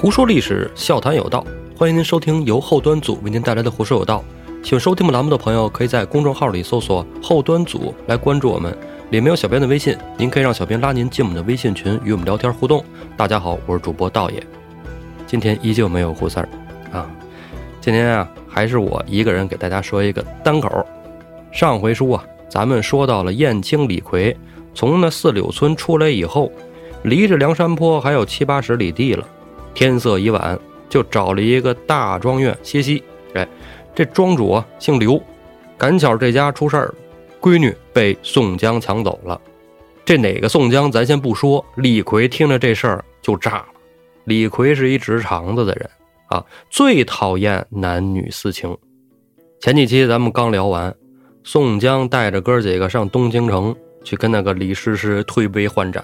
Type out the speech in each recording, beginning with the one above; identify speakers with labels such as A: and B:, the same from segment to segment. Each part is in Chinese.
A: 胡说历史，笑谈有道，欢迎您收听由后端组为您带来的《胡说有道》。喜欢收听我们栏目的朋友，可以在公众号里搜索“后端组”来关注我们，里面有小编的微信，您可以让小编拉您进我们的微信群，与我们聊天互动。大家好，我是主播道爷，今天依旧没有胡三儿啊，今天啊还是我一个人给大家说一个单口。上回书啊，咱们说到了燕青李逵从那四柳村出来以后，离着梁山坡还有七八十里地了。天色已晚，就找了一个大庄院歇息。哎，这庄主啊姓刘，赶巧这家出事儿了，闺女被宋江抢走了。这哪个宋江咱先不说，李逵听着这事儿就炸了。李逵是一直肠子的人啊，最讨厌男女私情。前几期咱们刚聊完，宋江带着哥几个上东京城去跟那个李师师推杯换盏，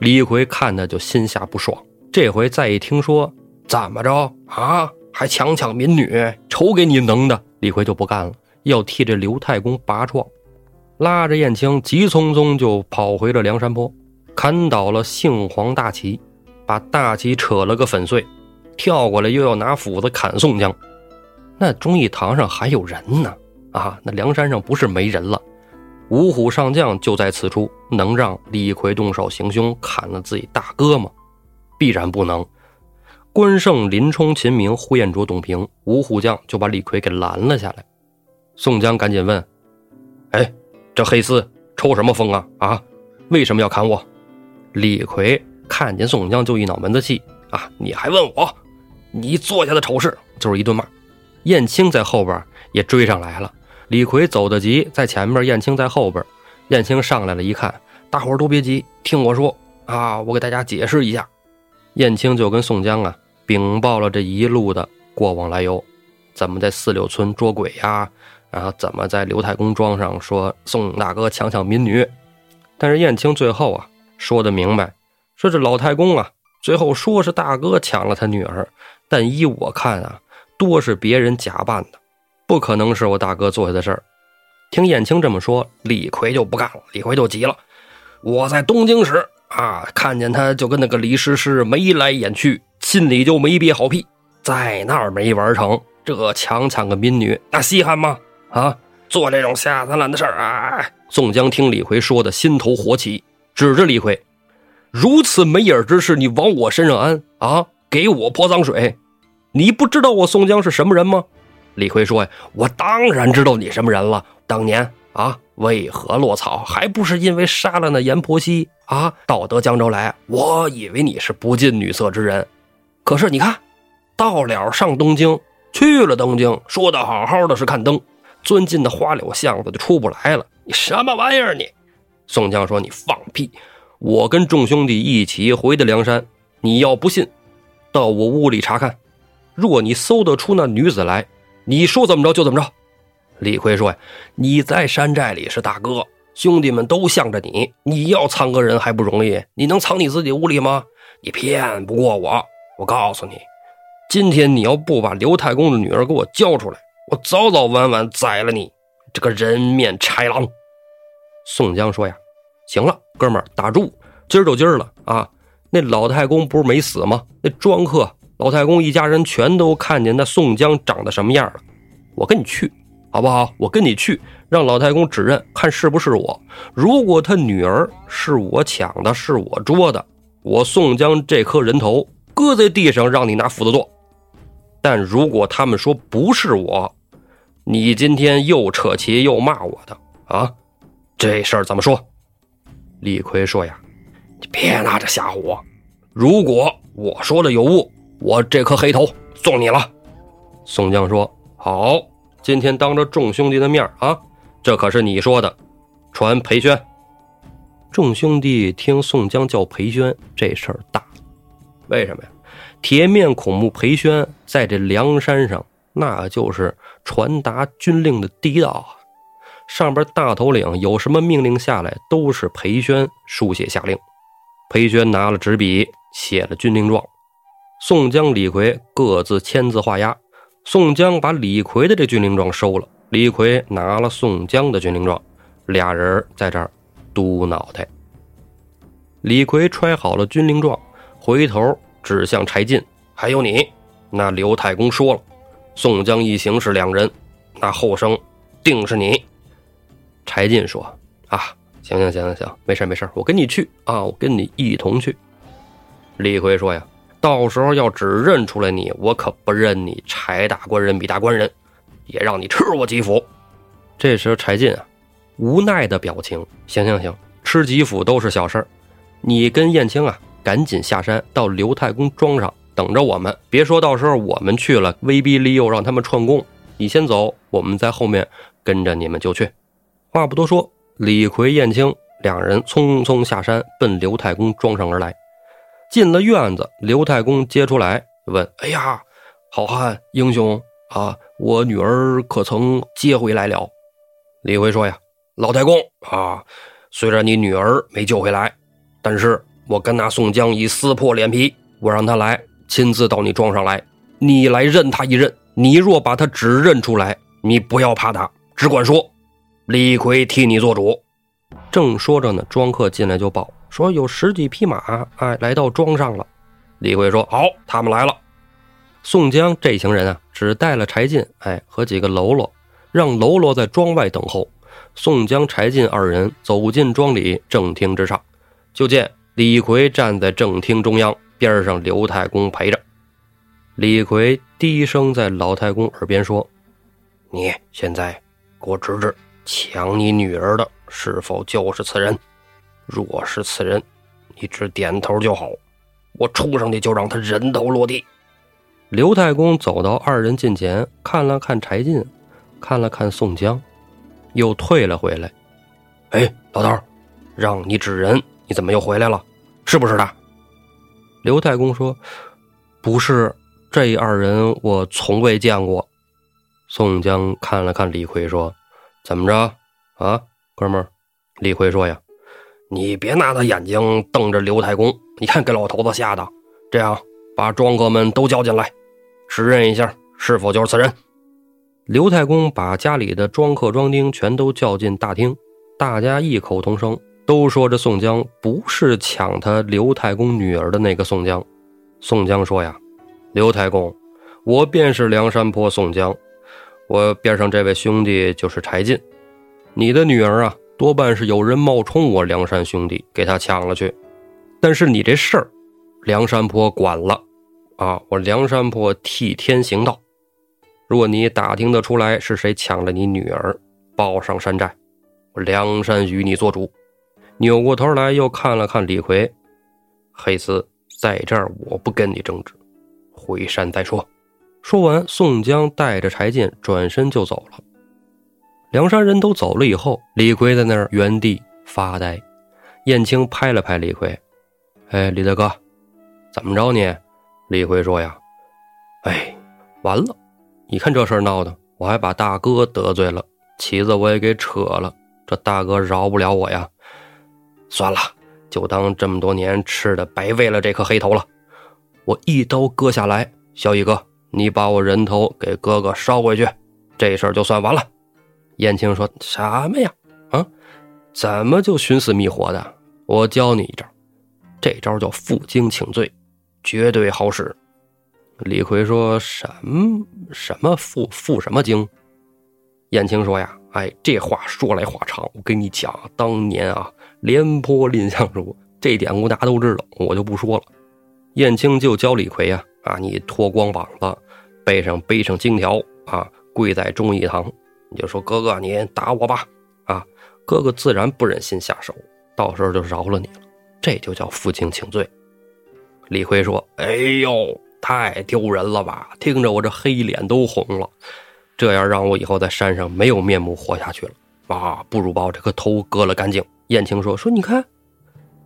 A: 李逵看的就心下不爽。这回再一听说怎么着啊，还强抢民女，瞅给你能的！李逵就不干了，要替这刘太公拔创，拉着燕青急匆匆就跑回了梁山坡，砍倒了杏黄大旗，把大旗扯了个粉碎，跳过来又要拿斧子砍宋江。那忠义堂上还有人呢啊！那梁山上不是没人了，五虎上将就在此处，能让李逵动手行凶砍了自己大哥吗？必然不能。关胜、林冲、秦明、呼延灼、董平五虎将就把李逵给拦了下来。宋江赶紧问：“哎，这黑厮抽什么风啊？啊，为什么要砍我？”李逵看见宋江就一脑门子气啊！你还问我？你做下的丑事就是一顿骂。燕青在后边也追上来了。李逵走得急，在前面；燕青在后边。燕青上来了，一看，大伙都别急，听我说啊，我给大家解释一下。燕青就跟宋江啊禀报了这一路的过往来由，怎么在四柳村捉鬼呀？然后怎么在刘太公庄上说宋大哥强抢民女？但是燕青最后啊说的明白，说这老太公啊最后说是大哥抢了他女儿，但依我看啊，多是别人假扮的，不可能是我大哥做下的事儿。听燕青这么说，李逵就不干了，李逵就急了，我在东京时。啊！看见他就跟那个李师师眉来眼去，心里就没憋好屁，在那儿没玩成，这强抢个民女，那稀罕吗？啊！做这种下三滥的事儿啊！宋江听李逵说的，心头火起，指着李逵：“如此没影之事，你往我身上安啊？给我泼脏水！你不知道我宋江是什么人吗？”李逵说：“呀，我当然知道你什么人了。当年啊。”为何落草？还不是因为杀了那阎婆惜啊！到得江州来，我以为你是不近女色之人，可是你看，到了上东京，去了东京，说的好好的是看灯，钻进那花柳巷子就出不来了。你什么玩意儿？你宋江说：“你放屁！我跟众兄弟一起回的梁山，你要不信，到我屋里查看。若你搜得出那女子来，你说怎么着就怎么着。”李逵说：“呀，你在山寨里是大哥，兄弟们都向着你。你要藏个人还不容易？你能藏你自己屋里吗？你骗不过我。我告诉你，今天你要不把刘太公的女儿给我交出来，我早早晚晚宰了你这个人面豺狼。”宋江说：“呀，行了，哥们儿，打住，今儿就今儿了啊！那老太公不是没死吗？那庄客老太公一家人全都看见那宋江长得什么样了。我跟你去。”好不好？我跟你去，让老太公指认，看是不是我。如果他女儿是我抢的，是我捉的，我宋江这颗人头搁在地上，让你拿斧子剁。但如果他们说不是我，你今天又扯旗又骂我的啊，这事儿怎么说？李逵说呀，你别拿着吓唬我。如果我说的有误，我这颗黑头送你了。宋江说好。今天当着众兄弟的面啊，这可是你说的，传裴宣。众兄弟听宋江叫裴宣，这事儿大。为什么呀？铁面孔目裴宣在这梁山上，那就是传达军令的第一道啊。上边大头领有什么命令下来，都是裴宣书写下令。裴宣拿了纸笔，写了军令状，宋江、李逵各自签字画押。宋江把李逵的这军令状收了，李逵拿了宋江的军令状，俩人在这儿嘟脑袋。李逵揣好了军令状，回头指向柴进，还有你，那刘太公说了，宋江一行是两人，那后生定是你。柴进说：“啊，行行行行行，没事没事，我跟你去啊，我跟你一同去。”李逵说：“呀，到时候要只认出来你，我可不认你柴大官人、比大官人，也让你吃我几府。”这时柴进啊，无奈的表情：“行行行，吃几府都是小事儿，你跟燕青啊，赶紧下山到刘太公庄上等着我们，别说到时候我们去了，威逼利诱让他们串供，你先走，我们在后面跟着你们就去。”话不多说，李逵、燕青两人匆匆下山，奔刘太公庄上而来。进了院子，刘太公接出来问：“哎呀，好汉英雄啊，我女儿可曾接回来了？”李逵说：“呀，老太公啊，虽然你女儿没救回来，但是我跟那宋江已撕破脸皮，我让他来亲自到你庄上来，你来认他一认。你若把他指认出来，你不要怕他，只管说。”李逵替你做主。正说着呢，庄客进来就报说有十几匹马，哎，来到庄上了。李逵说：“好，他们来了。”宋江这行人啊，只带了柴进，哎，和几个喽啰，让喽啰在庄外等候。宋江、柴进二人走进庄里正厅之上，就见李逵站在正厅中央，边上刘太公陪着。李逵低声在老太公耳边说：“你现在给我指指。”抢你女儿的是否就是此人？若是此人，你只点头就好，我冲上去就让他人头落地。刘太公走到二人近前，看了看柴进，看了看宋江，又退了回来。哎，老头，让你指人，你怎么又回来了？是不是他？刘太公说：“不是，这二人我从未见过。”宋江看了看李逵，说。怎么着啊，哥们儿？李逵说：“呀，你别拿他眼睛瞪着刘太公，你看给老头子吓的。这样，把庄客们都叫进来，指认一下是否就是此人。”刘太公把家里的庄客、庄丁全都叫进大厅，大家异口同声都说：“这宋江不是抢他刘太公女儿的那个宋江。”宋江说：“呀，刘太公，我便是梁山泊宋江。”我边上这位兄弟就是柴进，你的女儿啊，多半是有人冒充我梁山兄弟给他抢了去。但是你这事儿，梁山泊管了啊！我梁山泊替天行道。如果你打听得出来是谁抢了你女儿，报上山寨，我梁山与你做主。扭过头来又看了看李逵，黑丝在这儿，我不跟你争执，回山再说。说完，宋江带着柴进转身就走了。梁山人都走了以后，李逵在那儿原地发呆。燕青拍了拍李逵：“哎，李大哥，怎么着你？”李逵说：“呀，哎，完了！你看这事儿闹的，我还把大哥得罪了，旗子我也给扯了，这大哥饶不了我呀。算了，就当这么多年吃的白喂了这颗黑头了。我一刀割下来，小乙哥。”你把我人头给哥哥捎回去，这事儿就算完了。燕青说什么呀？啊，怎么就寻死觅活的？我教你一招，这招叫负荆请罪，绝对好使。李逵说什么什么负负什么荆？燕青说呀，哎，这话说来话长，我跟你讲，当年啊，廉颇蔺相如这典故大家都知道，我就不说了。燕青就教李逵呀，啊，你脱光膀子。背上背上荆条啊，跪在忠义堂，你就说哥哥，你打我吧啊！哥哥自然不忍心下手，到时候就饶了你了。这就叫负荆请罪。李逵说：“哎呦，太丢人了吧！听着我这黑脸都红了，这样让我以后在山上没有面目活下去了啊！不如把我这个头割了干净。”燕青说：“说你看，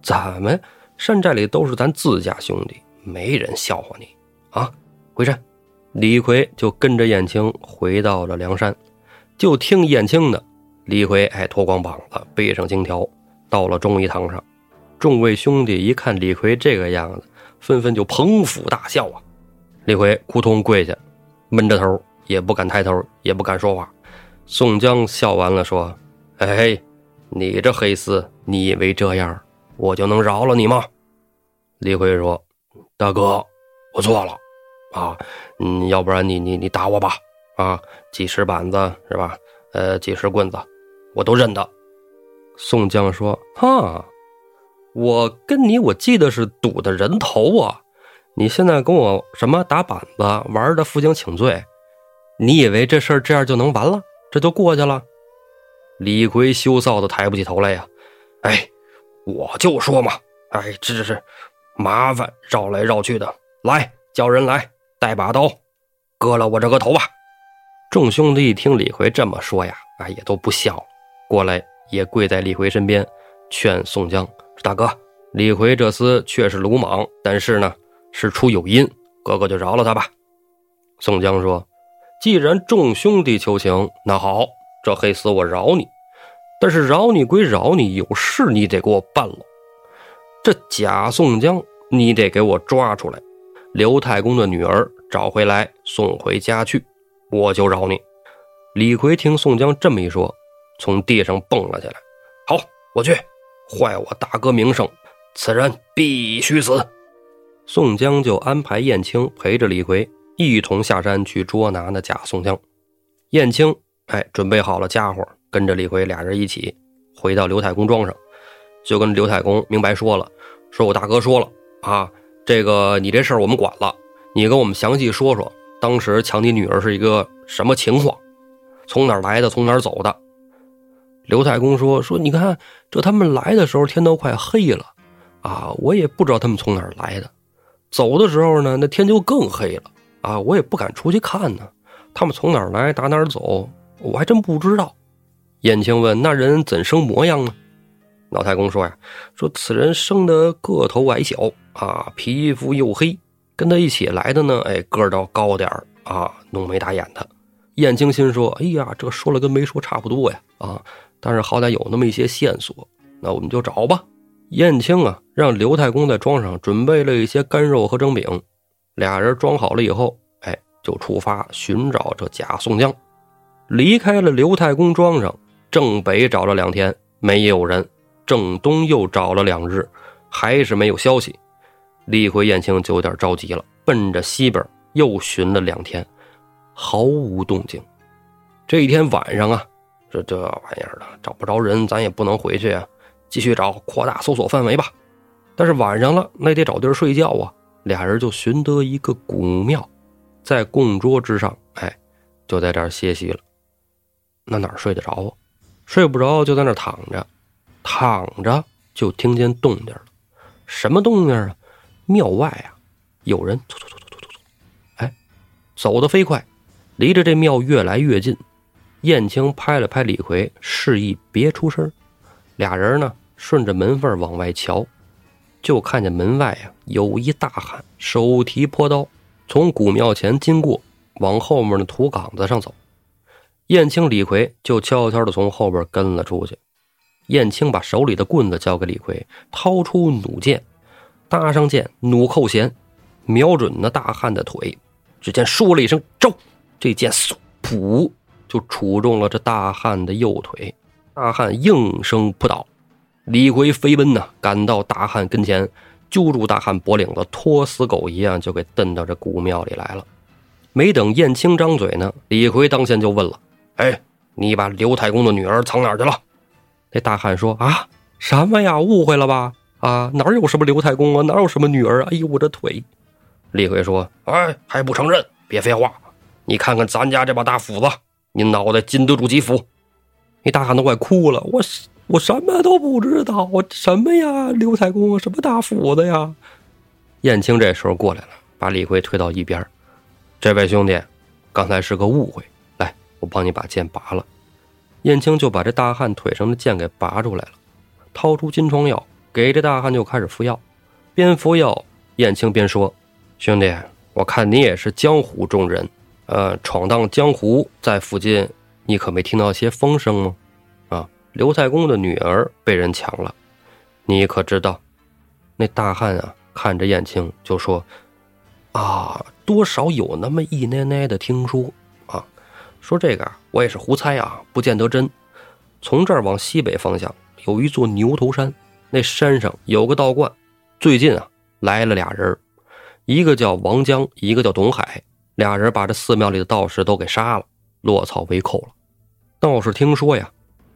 A: 咱们山寨里都是咱自家兄弟，没人笑话你啊！回山。”李逵就跟着燕青回到了梁山，就听燕青的。李逵哎，脱光膀子，背上金条，到了忠义堂上。众位兄弟一看李逵这个样子，纷纷就捧腹大笑啊。李逵扑通跪下，闷着头，也不敢抬头，也不敢说话。宋江笑完了，说：“哎，你这黑厮，你以为这样我就能饶了你吗？”李逵说：“大哥，我错了。”啊，嗯，要不然你你你打我吧，啊，几十板子是吧？呃，几十棍子，我都认得。宋江说：“哈，我跟你我记得是赌的人头啊，你现在跟我什么打板子玩的负荆请罪？你以为这事儿这样就能完了？这就过去了？”李逵羞臊的抬不起头来呀，哎，我就说嘛，哎，这是麻烦绕来绕去的，来叫人来带把刀，割了我这个头吧。众兄弟一听李逵这么说呀，啊，也都不笑了，过来也跪在李逵身边，劝宋江：“大哥，李逵这厮确实鲁莽，但是呢，事出有因，哥哥就饶了他吧。”宋江说：“既然众兄弟求情，那好，这黑厮我饶你。但是饶你归饶你，有事你得给我办了。这假宋江，你得给我抓出来，刘太公的女儿找回来，送回家去。”我就饶你。李逵听宋江这么一说，从地上蹦了起来。好，我去，坏我大哥名声，此人必须死。宋江就安排燕青陪着李逵一同下山去捉拿那假宋江。燕青哎，准备好了家伙，跟着李逵俩人一起回到刘太公庄上，就跟刘太公明白说了：“说我大哥说了啊，这个你这事儿我们管了，你跟我们详细说说。”当时抢你女儿是一个什么情况？从哪儿来的？从哪儿走的？刘太公说：“说你看，这他们来的时候天都快黑了，啊，我也不知道他们从哪儿来的。走的时候呢，那天就更黑了，啊，我也不敢出去看呢。他们从哪儿来，打哪儿走，我还真不知道。”燕青问：“那人怎生模样呢？”老太公说：“呀，说此人生的个头矮小，啊，皮肤又黑。”跟他一起来的呢，哎，个儿倒高点儿啊，浓眉大眼的。燕青心说：“哎呀，这说了跟没说差不多呀，啊，但是好歹有那么一些线索，那我们就找吧。”燕青啊，让刘太公在庄上准备了一些干肉和蒸饼，俩人装好了以后，哎，就出发寻找这假宋江。离开了刘太公庄上，正北找了两天没有人，正东又找了两日，还是没有消息。李逵、燕青就有点着急了，奔着西边又寻了两天，毫无动静。这一天晚上啊，这这玩意儿的找不着人，咱也不能回去啊，继续找，扩大搜索范围吧。但是晚上了，那得找地儿睡觉啊。俩人就寻得一个古庙，在供桌之上，哎，就在这儿歇息了。那哪睡得着啊？睡不着，就在那躺着，躺着就听见动静了。什么动静啊？庙外啊，有人走走走走走走走，哎，走得飞快，离着这庙越来越近。燕青拍了拍李逵，示意别出声。俩人呢，顺着门缝往外瞧，就看见门外啊有一大汉，手提坡刀，从古庙前经过，往后面的土岗子上走。燕青、李逵就悄悄的从后边跟了出去。燕青把手里的棍子交给李逵，掏出弩箭。搭上箭，弩扣弦，瞄准那大汉的腿。只见说了一声“招”，这箭嗖噗就杵中了这大汉的右腿，大汉应声扑倒。李逵飞奔呐，赶到大汉跟前，揪住大汉脖领子，拖死狗一样就给蹬到这古庙里来了。没等燕青张嘴呢，李逵当先就问了：“哎，你把刘太公的女儿藏哪儿去了？”那大汉说：“啊，什么呀？误会了吧？”啊，哪有什么刘太公啊，哪有什么女儿啊？哎呦，我这腿！李逵说：“哎，还不承认？别废话！你看看咱家这把大斧子，你脑袋经得住几斧？”那大汉都快哭了。我我什么都不知道，我什么呀？刘太公什么大斧子呀？燕青这时候过来了，把李逵推到一边。这位兄弟，刚才是个误会，来，我帮你把剑拔了。燕青就把这大汉腿上的剑给拔出来了，掏出金疮药。给这大汉就开始服药，边服药，燕青边说：“兄弟，我看你也是江湖中人，呃，闯荡江湖，在附近，你可没听到些风声吗？啊，刘太公的女儿被人抢了，你可知道？”那大汉啊，看着燕青就说：“啊，多少有那么一奶奶的听说啊，说这个我也是胡猜啊，不见得真。从这儿往西北方向有一座牛头山。”那山上有个道观，最近啊来了俩人，一个叫王江，一个叫董海，俩人把这寺庙里的道士都给杀了，落草为寇了。道士听说呀，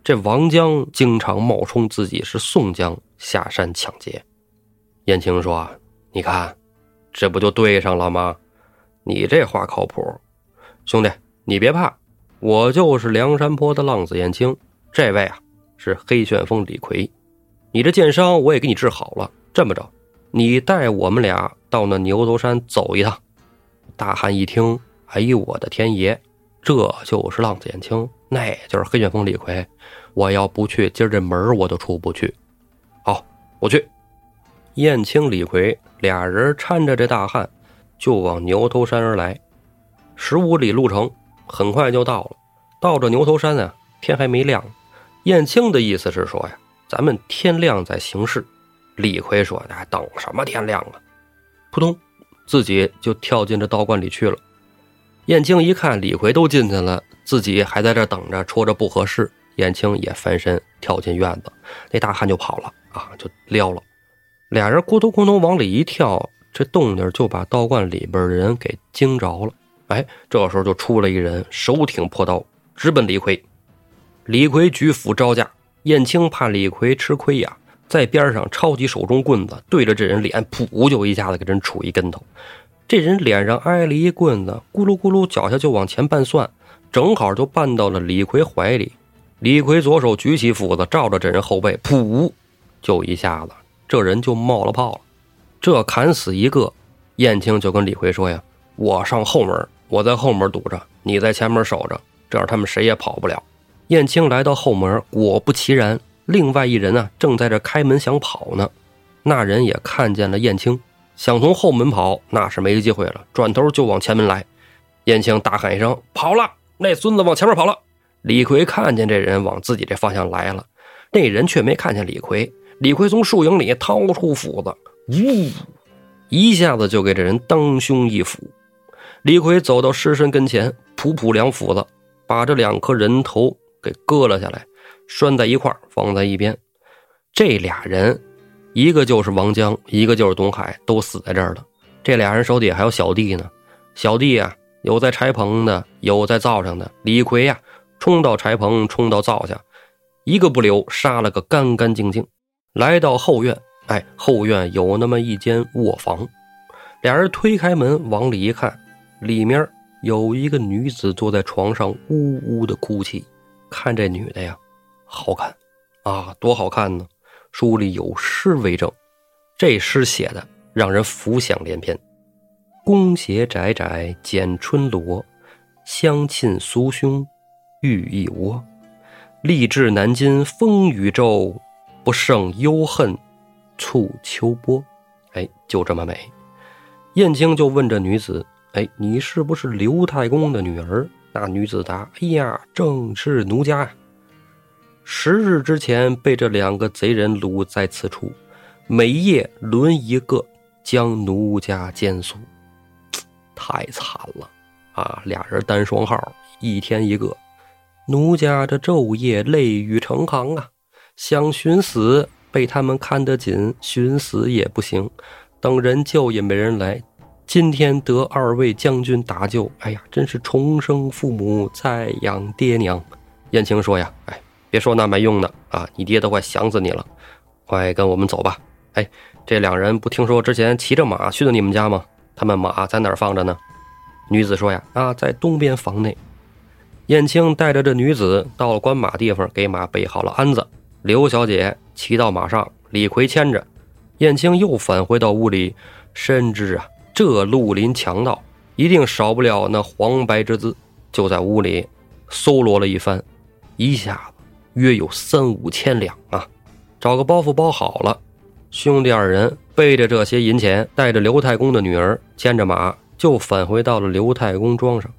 A: 这王江经常冒充自己是宋江下山抢劫。燕青说：“你看，这不就对上了吗？你这话靠谱，兄弟，你别怕，我就是梁山坡的浪子燕青。这位啊，是黑旋风李逵。你这剑伤我也给你治好了。这么着。”你带我们俩到那牛头山走一趟。大汉一听，哎呦我的天爷，这就是浪子燕青，那就是黑旋风李逵。我要不去，今儿这门我都出不去。好，我去。燕青、李逵俩人搀着这大汉，就往牛头山而来。十五里路程，很快就到了。到这牛头山啊，天还没亮。燕青的意思是说呀，咱们天亮再行事。李逵说：“还等什么天亮啊？”扑通，自己就跳进这道观里去了。燕青一看李逵都进去了，自己还在这等着，戳着不合适。燕青也翻身跳进院子，那大汉就跑了啊，就撩了。俩人咕咚咕咚往里一跳，这动静就把道观里边人给惊着了。哎，这时候就出来一人，手挺破刀，直奔李逵。李逵举斧招架，燕青怕李逵吃亏呀。在边上抄起手中棍子，对着这人脸，噗就一下子给人杵一跟头。这人脸上挨了一棍子，咕噜咕噜脚下就往前绊蒜，正好就绊到了李逵怀里。李逵左手举起斧子，照着这人后背，噗就一下子，这人就冒了泡了。这砍死一个，燕青就跟李逵说呀：“我上后门，我在后门堵着，你在前门守着，这样他们谁也跑不了。”燕青来到后门，果不其然。另外一人啊，正在这开门想跑呢。那人也看见了燕青，想从后门跑，那是没机会了，转头就往前门来。燕青大喊一声：“跑了！”那孙子往前面跑了。李逵看见这人往自己这方向来了，那人却没看见李逵。李逵从树影里掏出斧子，呜，一下子就给这人当胸一斧。李逵走到尸身跟前，噗噗两斧子，把这两颗人头给割了下来。拴在一块放在一边。这俩人，一个就是王江，一个就是董海，都死在这儿了。这俩人手底下还有小弟呢。小弟呀，有在柴棚的，有在灶上的。李逵呀，冲到柴棚，冲到灶下，一个不留，杀了个干干净净。来到后院，哎，后院有那么一间卧房。俩人推开门往里一看，里面有一个女子坐在床上，呜呜的哭泣。看这女的呀。好看，啊，多好看呢！书里有诗为证，这诗写的让人浮想联翩。宫斜窄窄剪春罗，相沁苏兄玉一窝。立志南京风雨骤，不胜忧恨促秋波。哎，就这么美。燕青就问这女子：“哎，你是不是刘太公的女儿？”那女子答：“哎呀，正是奴家呀。”十日之前被这两个贼人掳在此处，每夜轮一个将奴家奸宿，太惨了啊！俩人单双号，一天一个，奴家这昼夜泪雨成行啊！想寻死，被他们看得紧，寻死也不行。等人救也没人来。今天得二位将军搭救，哎呀，真是重生父母，再养爹娘。燕青说呀，哎。别说那没用的啊！你爹都快想死你了，快跟我们走吧！哎，这两人不听说之前骑着马去的你们家吗？他们马在哪儿放着呢？女子说呀：“啊，在东边房内。”燕青带着这女子到了关马地方，给马备好了鞍子。刘小姐骑到马上，李逵牵着。燕青又返回到屋里，深知啊，这绿林强盗一定少不了那黄白之资，就在屋里搜罗了一番，一下子。约有三五千两啊！找个包袱包好了，兄弟二人背着这些银钱，带着刘太公的女儿，牵着马就返回到了刘太公庄上。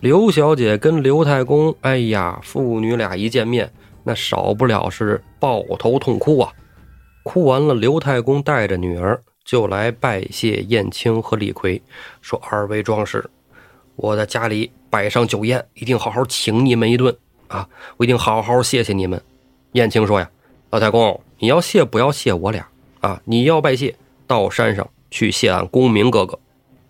A: 刘小姐跟刘太公，哎呀，父女俩一见面，那少不了是抱头痛哭啊！哭完了，刘太公带着女儿就来拜谢燕青和李逵，说：“二位壮士，我在家里摆上酒宴，一定好好请你们一顿。”啊！我一定好好谢谢你们。燕青说呀：“老太公，你要谢不要谢我俩啊？你要拜谢，到山上去谢俺公明哥哥。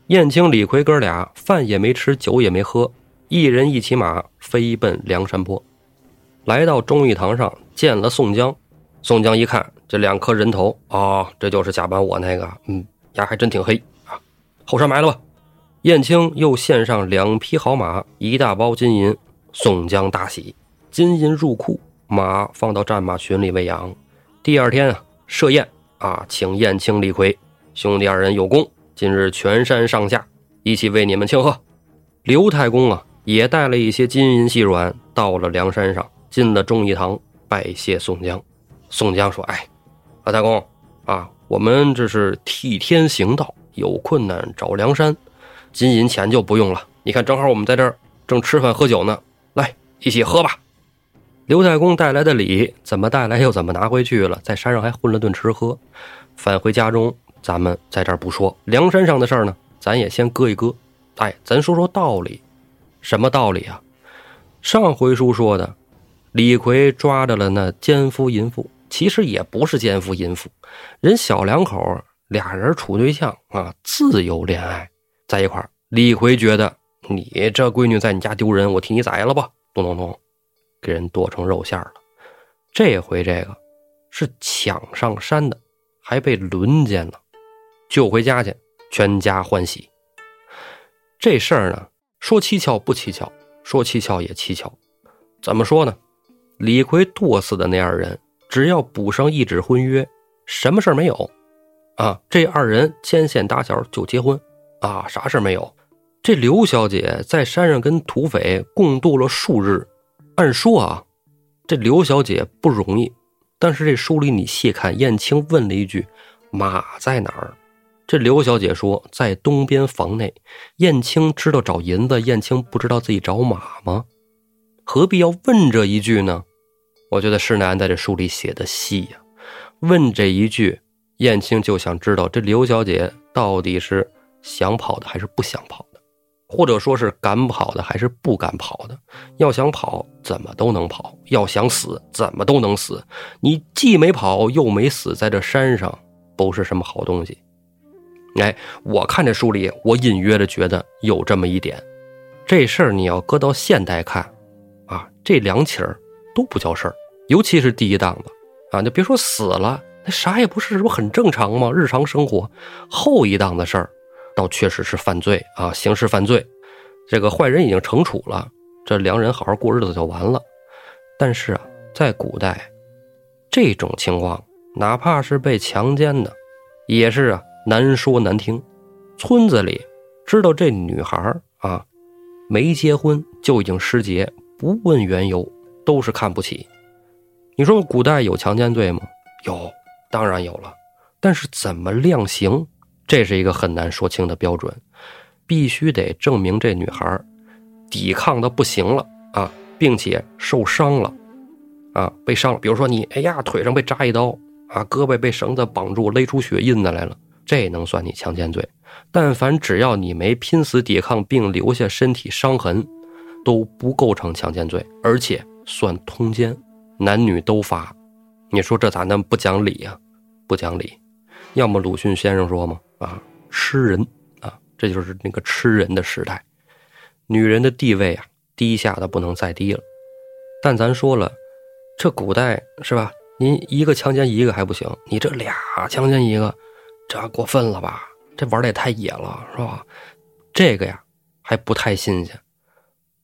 A: 燕青、李逵哥俩饭也没吃，酒也没喝，一人一骑马飞奔梁山坡。来到忠义堂上，见了宋江。宋江一看这两颗人头，哦，这就是假扮我那个，嗯，牙还真挺黑啊。后山埋了吧。燕青又献上两匹好马，一大包金银。宋江大喜，金银入库，马放到战马群里喂养。第二天啊，设宴啊，请燕青、李逵兄弟二人有功，今日全山上下一起为你们庆贺。刘太公啊，也带了一些金银细软到了梁山上，进了忠义堂拜谢宋江。宋江说：“哎，老太公啊，我们这是替天行道，有困难找梁山。”金银钱就不用了，你看，正好我们在这儿正吃饭喝酒呢，来一起喝吧。刘太公带来的礼怎么带来又怎么拿回去了？在山上还混了顿吃喝，返回家中，咱们在这儿不说梁山上的事儿呢，咱也先搁一搁。哎，咱说说道理，什么道理啊？上回书说的，李逵抓着了那奸夫淫妇，其实也不是奸夫淫妇，人小两口俩人处对象啊，自由恋爱。在一块儿，李逵觉得你这闺女在你家丢人，我替你宰了吧！咚咚咚，给人剁成肉馅了。这回这个是抢上山的，还被轮奸了，救回家去，全家欢喜。这事儿呢，说蹊跷不蹊跷，说蹊跷也蹊跷。怎么说呢？李逵剁死的那二人，只要补上一纸婚约，什么事儿没有啊？这二人牵线搭桥就结婚。啊，啥事没有。这刘小姐在山上跟土匪共度了数日，按说啊，这刘小姐不容易。但是这书里你细看，燕青问了一句：“马在哪儿？”这刘小姐说：“在东边房内。”燕青知道找银子，燕青不知道自己找马吗？何必要问这一句呢？我觉得施耐庵在这书里写的细呀。问这一句，燕青就想知道这刘小姐到底是。想跑的还是不想跑的，或者说是敢跑的还是不敢跑的？要想跑，怎么都能跑；要想死，怎么都能死。你既没跑又没死，在这山上不是什么好东西。哎，我看这书里，我隐约的觉得有这么一点。这事儿你要搁到现代看，啊，这两起儿都不叫事儿，尤其是第一档子啊，就别说死了，那啥也不是，这不很正常吗？日常生活，后一档的事儿。倒确实是犯罪啊，刑事犯罪，这个坏人已经惩处了，这良人好好过日子就完了。但是啊，在古代，这种情况哪怕是被强奸的，也是啊难说难听。村子里知道这女孩啊没结婚就已经失节，不问缘由都是看不起。你说古代有强奸罪吗？有，当然有了。但是怎么量刑？这是一个很难说清的标准，必须得证明这女孩抵抗的不行了啊，并且受伤了，啊，被伤了。比如说你，哎呀，腿上被扎一刀啊，胳膊被绳子绑住，勒出血印子来了，这能算你强奸罪。但凡只要你没拼死抵抗并留下身体伤痕，都不构成强奸罪，而且算通奸，男女都罚。你说这咋那么不讲理呀？不讲理。要么鲁迅先生说嘛。啊，吃人啊，这就是那个吃人的时代，女人的地位啊，低下的不能再低了。但咱说了，这古代是吧？您一个强奸一个还不行，你这俩强奸一个，这过分了吧？这玩的也太野了，是吧？这个呀，还不太新鲜。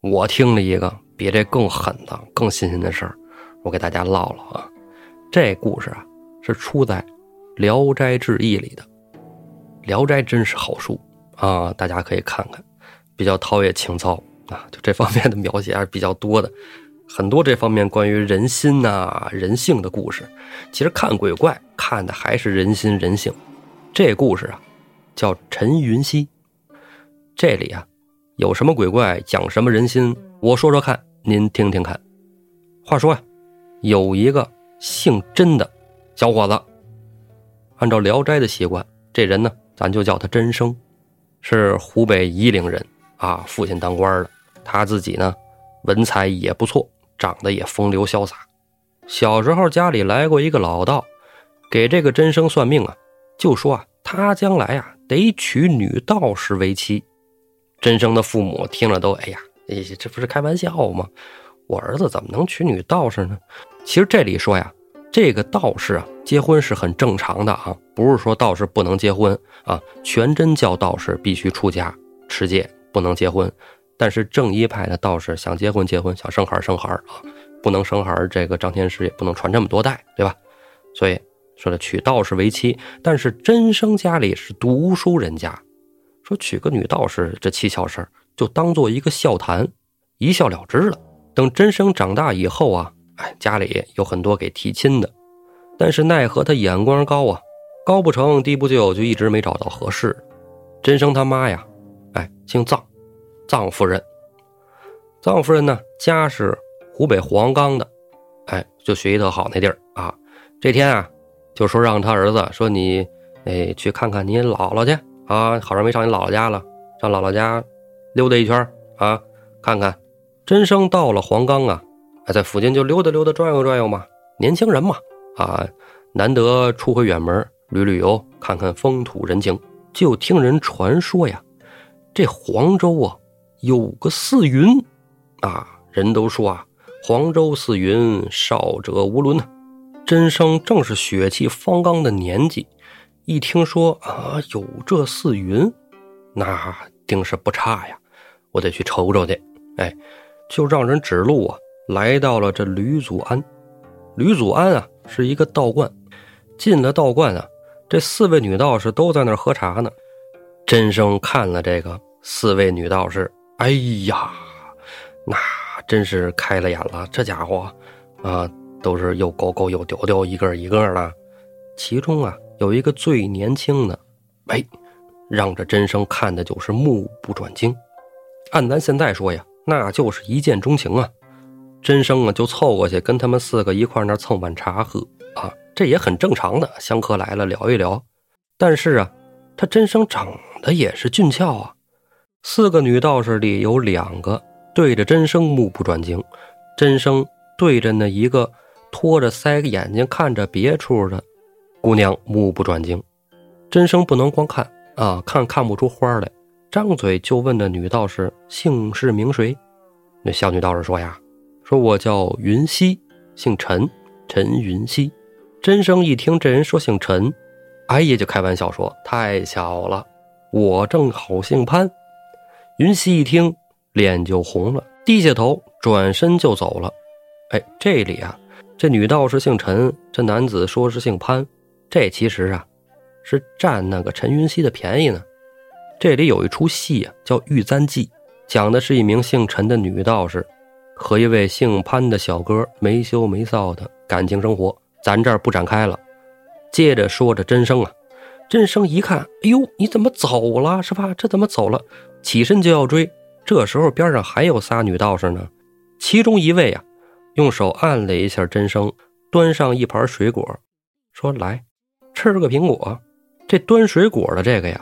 A: 我听了一个比这更狠的、更新鲜的事儿，我给大家唠唠啊。这故事啊，是出在《聊斋志异》里的。《聊斋》真是好书啊，大家可以看看，比较陶冶情操啊，就这方面的描写还是比较多的，很多这方面关于人心呐、人性的故事。其实看鬼怪看的还是人心人性。这故事啊，叫陈云熙。这里啊，有什么鬼怪，讲什么人心，我说说看，您听听看。话说呀，有一个姓甄的小伙子，按照《聊斋》的习惯，这人呢。咱就叫他甄生，是湖北夷陵人啊。父亲当官的，他自己呢，文采也不错，长得也风流潇洒。小时候家里来过一个老道，给这个甄生算命啊，就说啊，他将来啊得娶女道士为妻。甄生的父母听了都哎呀，哎，这不是开玩笑吗？我儿子怎么能娶女道士呢？其实这里说呀，这个道士啊，结婚是很正常的啊，不是说道士不能结婚啊。全真教道士必须出家持戒，不能结婚。但是正一派的道士想结婚结婚，想生孩生孩啊，不能生孩这个张天师也不能传这么多代，对吧？所以说的娶道士为妻。但是真生家里是读书人家，说娶个女道士这蹊跷事儿，就当做一个笑谈，一笑了之了。等真生长大以后啊，哎，家里有很多给提亲的，但是奈何他眼光高啊，高不成低不就，就一直没找到合适。真生他妈呀，哎，姓臧，臧夫人。臧夫人呢，家是湖北黄冈的，哎，就学习特好那地儿啊。这天啊，就说让他儿子说你，哎，去看看你姥姥去啊，好长没上你姥姥家了，上姥姥家溜达一圈啊，看看。真生到了黄冈啊，还在附近就溜达溜达、转悠转悠嘛。年轻人嘛，啊，难得出回远门旅旅游，看看风土人情。就听人传说呀，这黄州啊有个四云，啊，人都说啊，黄州四云，少者无伦呐。真生正是血气方刚的年纪，一听说啊有这四云，那定是不差呀，我得去瞅瞅去。哎。就让人指路啊，来到了这吕祖庵。吕祖庵啊，是一个道观。进了道观啊，这四位女道士都在那儿喝茶呢。真生看了这个四位女道士，哎呀，那真是开了眼了。这家伙啊，都是又高高又屌屌，一个一个的。其中啊，有一个最年轻的，哎，让这真生看的就是目不转睛。按咱现在说呀。那就是一见钟情啊！真生啊，就凑过去跟他们四个一块那蹭碗茶喝啊，这也很正常的，香客来了聊一聊。但是啊，他真生长得也是俊俏啊。四个女道士里有两个对着真生目不转睛，真生对着那一个托着腮眼睛看着别处的姑娘目不转睛。真生不能光看啊，看看不出花来。张嘴就问那女道士姓氏名谁？那小女道士说呀：“说我叫云溪，姓陈，陈云溪。”真生一听这人说姓陈，哎呀，就开玩笑说：“太巧了，我正好姓潘。”云溪一听脸就红了，低下头转身就走了。哎，这里啊，这女道士姓陈，这男子说是姓潘，这其实啊，是占那个陈云溪的便宜呢。这里有一出戏啊，叫《玉簪记》，讲的是一名姓陈的女道士和一位姓潘的小哥没羞没臊的感情生活。咱这儿不展开了。接着说着真生啊，真生一看，哎呦，你怎么走了是吧？这怎么走了？起身就要追。这时候边上还有仨女道士呢，其中一位啊，用手按了一下真生，端上一盘水果，说：“来，吃个苹果。”这端水果的这个呀。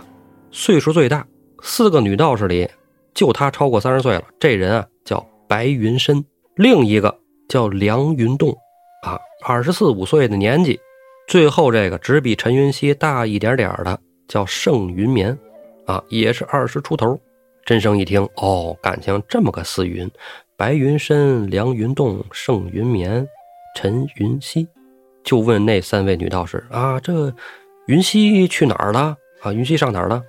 A: 岁数最大，四个女道士里，就她超过三十岁了。这人啊叫白云深，另一个叫梁云洞，啊，二十四五岁的年纪。最后这个只比陈云溪大一点点的叫盛云眠，啊，也是二十出头。真生一听，哦，感情这么个四云：白云深、梁云洞、盛云眠、陈云溪，就问那三位女道士啊，这云溪去哪儿了？啊，云溪上哪儿了？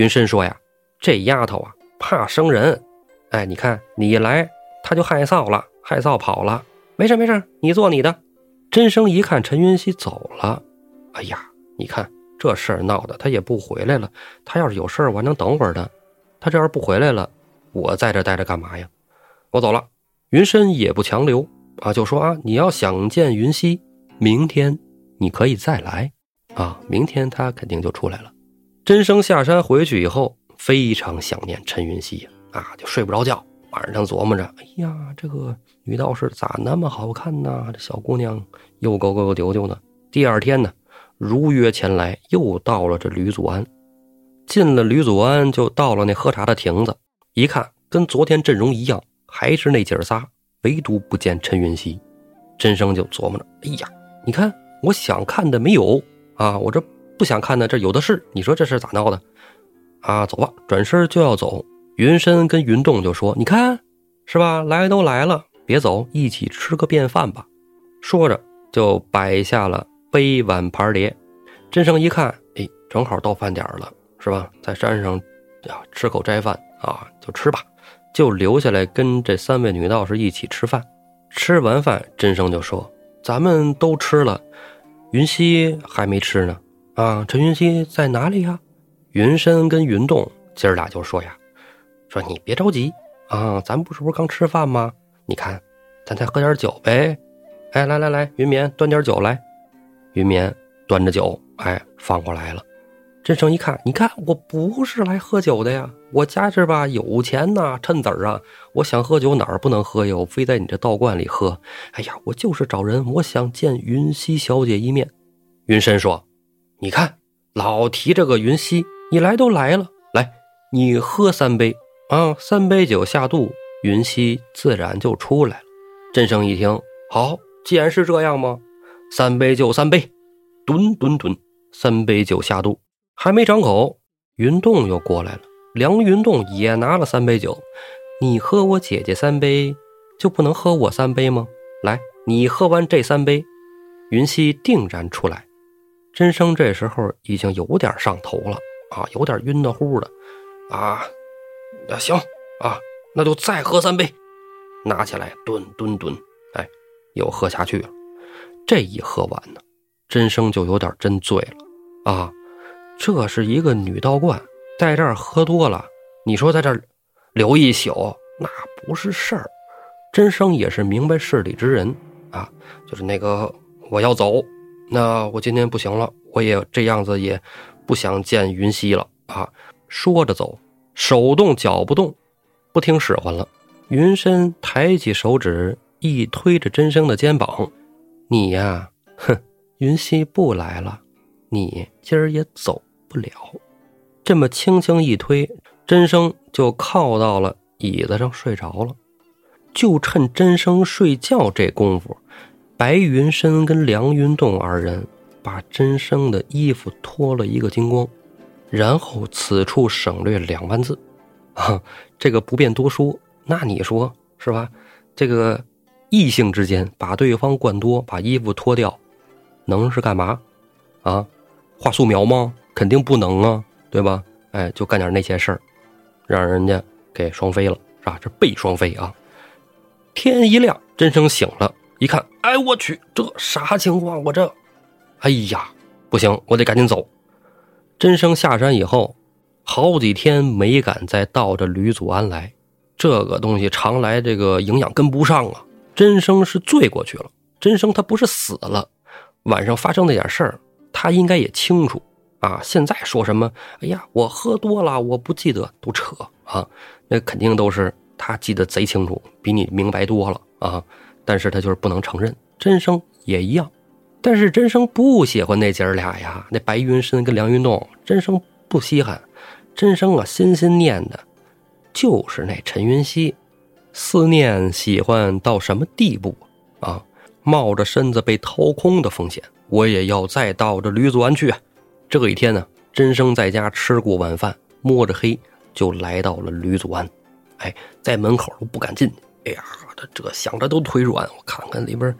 A: 云深说呀：“这丫头啊，怕生人。哎，你看你一来，她就害臊了，害臊跑了。没事没事，你做你的。”真生一看陈云溪走了，哎呀，你看这事儿闹的，他也不回来了。他要是有事儿，我还能等会儿的。他这要是不回来了，我在这待着干嘛呀？我走了。云深也不强留啊，就说啊，你要想见云溪，明天你可以再来啊。明天他肯定就出来了。真生下山回去以后，非常想念陈云溪，啊，就睡不着觉。晚上琢磨着，哎呀，这个女道士咋那么好看呢？这小姑娘又勾勾又丢丢的。第二天呢，如约前来，又到了这吕祖庵。进了吕祖庵，就到了那喝茶的亭子。一看，跟昨天阵容一样，还是那姐儿仨，唯独不见陈云溪。真生就琢磨着，哎呀，你看，我想看的没有啊，我这。不想看呢，这有的是。你说这事咋闹的？啊，走吧，转身就要走。云深跟云动就说：“你看，是吧？来都来了，别走，一起吃个便饭吧。”说着就摆下了杯碗盘碟。真生一看，哎，正好到饭点了，是吧？在山上呀，吃口斋饭啊，就吃吧。就留下来跟这三位女道士一起吃饭。吃完饭，真生就说：“咱们都吃了，云溪还没吃呢。啊，陈云溪在哪里呀？”云深跟云动今儿俩就说呀：“说你别着急啊，咱不是不是刚吃饭吗？你看，咱再喝点酒呗。哎，来来来，云棉端点酒来。云棉端着酒，哎，放过来了。”真生一看，你看我不是来喝酒的呀，我家这吧有钱呐，趁子儿啊，我想喝酒哪儿不能喝呀？我非在你这道观里喝。哎呀，我就是找人，我想见云溪小姐一面。云深说：“你看，老提这个云溪，你来都来了，来，你喝三杯啊，三杯酒下肚，云溪自然就出来了。”真生一听，好，既然是这样吗？三杯就三杯，吨吨吨，三杯酒下肚。还没张口，云洞又过来了。梁云动也拿了三杯酒。你喝我姐姐三杯，就不能喝我三杯吗？来，你喝完这三杯，云溪定然出来。真生这时候已经有点上头了啊，有点晕的乎的啊。那行啊，那就再喝三杯。拿起来，吨吨吨，哎，又喝下去了。这一喝完呢，真生就有点真醉了啊。这是一个女道观，在这儿喝多了，你说在这儿留一宿，那不是事儿。真生也是明白事理之人啊，就是那个我要走，那我今天不行了，我也这样子也不想见云溪了啊。说着走，手动脚不动，不听使唤了。云深抬起手指一推着真生的肩膀：“你呀，哼，云溪不来了，你今儿也走。”不了，这么轻轻一推，真生就靠到了椅子上睡着了。就趁真生睡觉这功夫，白云深跟梁云洞二人把真生的衣服脱了一个精光，然后此处省略两万字。啊，这个不便多说。那你说是吧？这个异性之间把对方灌多，把衣服脱掉，能是干嘛？啊，画素描吗？肯定不能啊，对吧？哎，就干点那些事儿，让人家给双飞了，是吧？这被双飞啊！天一亮，真生醒了，一看，哎，我去，这啥情况？我这，哎呀，不行，我得赶紧走。真生下山以后，好几天没敢再到这吕祖庵来，这个东西常来，这个营养跟不上啊。真生是醉过去了，真生他不是死了，晚上发生那点事儿，他应该也清楚。啊！现在说什么？哎呀，我喝多了，我不记得，都扯啊！那肯定都是他记得贼清楚，比你明白多了啊！但是他就是不能承认。真生也一样，但是真生不喜欢那姐儿俩呀，那白云深跟梁云洞，真生不稀罕。真生啊，心心念的，就是那陈云溪，思念喜欢到什么地步啊？冒着身子被掏空的风险，我也要再到这吕祖庵去。这一天呢，真生在家吃过晚饭，摸着黑就来到了吕祖庵。哎，在门口都不敢进去。哎呀，这想着都腿软。我看看里边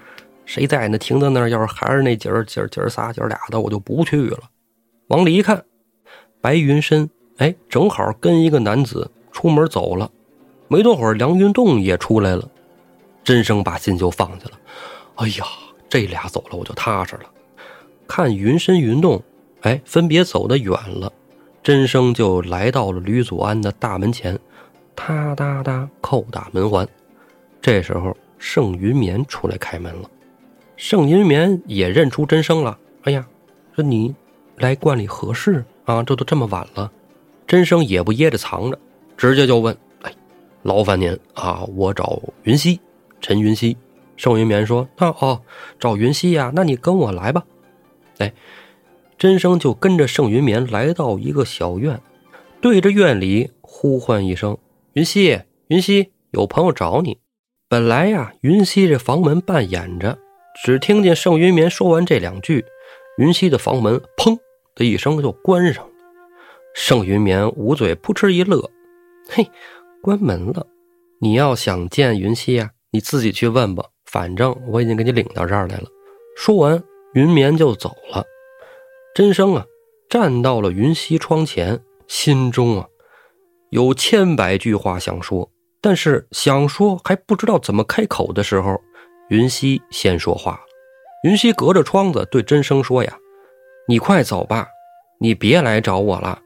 A: 谁在呢？停在那儿，要是还是那姐儿姐儿姐儿仨姐儿俩的，我就不去了。往里一看，白云深，哎，正好跟一个男子出门走了。没多会儿，梁云洞也出来了。真生把心就放下了。哎呀，这俩走了，我就踏实了。看云深云动。哎，分别走得远了，真生就来到了吕祖庵的大门前，哒哒哒叩打门环。这时候，盛云眠出来开门了。盛云眠也认出真生了。哎呀，说你来观里何事啊？这都这么晚了。真生也不掖着藏着，直接就问：“哎，劳烦您啊，我找云溪，陈云溪。”盛云眠说：“那哦，找云溪呀？那你跟我来吧。”哎。真生就跟着盛云眠来到一个小院，对着院里呼唤一声：“云溪，云溪，有朋友找你。”本来呀，云溪这房门半掩着，只听见盛云眠说完这两句，云溪的房门砰的一声就关上了。盛云绵捂嘴扑哧一乐：“嘿，关门了！你要想见云溪呀，你自己去问吧。反正我已经给你领到这儿来了。”说完，云绵就走了。真生啊，站到了云溪窗前，心中啊有千百句话想说，但是想说还不知道怎么开口的时候，云溪先说话了。云溪隔着窗子对真生说：“呀，你快走吧，你别来找我了。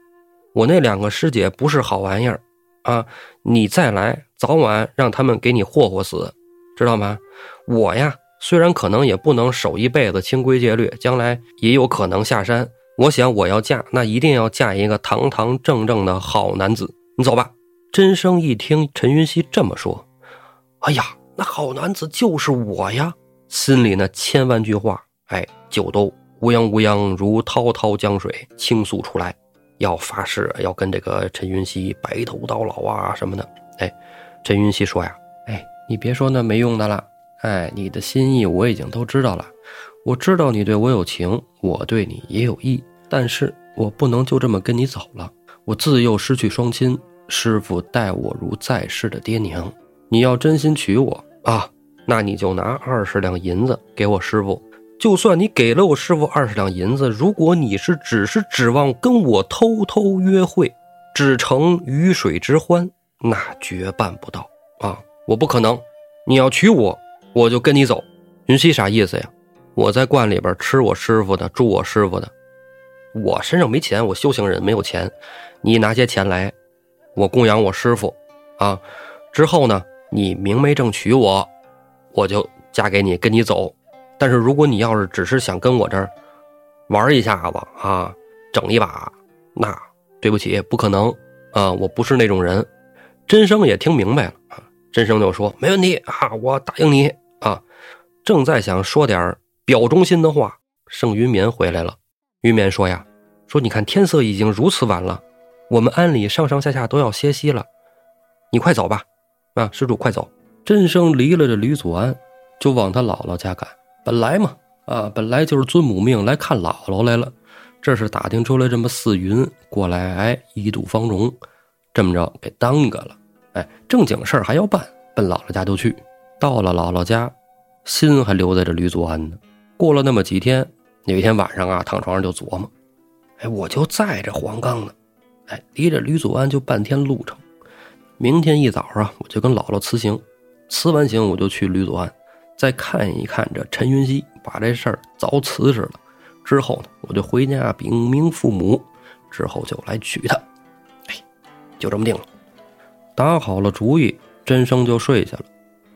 A: 我那两个师姐不是好玩意儿啊！你再来，早晚让他们给你霍霍死，知道吗？我呀。”虽然可能也不能守一辈子清规戒律，将来也有可能下山。我想我要嫁，那一定要嫁一个堂堂正正的好男子。你走吧。真生一听陈云熙这么说，哎呀，那好男子就是我呀！心里那千万句话，哎，就都乌泱乌泱如滔滔江水倾诉出来，要发誓要跟这个陈云熙白头到老啊什么的。哎，陈云熙说呀，哎，你别说那没用的了。哎，你的心意我已经都知道了。我知道你对我有情，我对你也有意，但是我不能就这么跟你走了。我自幼失去双亲，师傅待我如在世的爹娘。你要真心娶我啊，那你就拿二十两银子给我师傅。就算你给了我师傅二十两银子，如果你是只是指望跟我偷偷约会，只成鱼水之欢，那绝办不到啊！我不可能。你要娶我。我就跟你走，云溪啥意思呀？我在观里边吃我师傅的，住我师傅的，我身上没钱，我修行人没有钱，你拿些钱来，我供养我师傅，啊，之后呢，你明媒正娶我，我就嫁给你，跟你走。但是如果你要是只是想跟我这儿玩一下子啊，整一把，那对不起，不可能啊，我不是那种人。真生也听明白了啊，真生就说没问题啊，我答应你。啊，正在想说点表忠心的话，盛云眠回来了。云眠说呀：“说你看天色已经如此晚了，我们庵里上上下下都要歇息了，你快走吧。啊，施主快走。”真生离了这吕祖安，就往他姥姥家赶。本来嘛，啊，本来就是遵母命来看姥姥来了。这是打听出来这么四云过来，哎，一睹芳容，这么着给耽搁了。哎，正经事儿还要办，奔姥姥家就去。到了姥姥家，心还留在这吕祖安呢。过了那么几天，有一天晚上啊，躺床上就琢磨：哎，我就在这黄冈呢，哎，离这吕祖安就半天路程。明天一早啊，我就跟姥姥辞行，辞完行我就去吕祖安，再看一看这陈云熙，把这事儿早辞实了。之后呢，我就回家禀明父母，之后就来娶她。哎，就这么定了。打好了主意，真生就睡下了。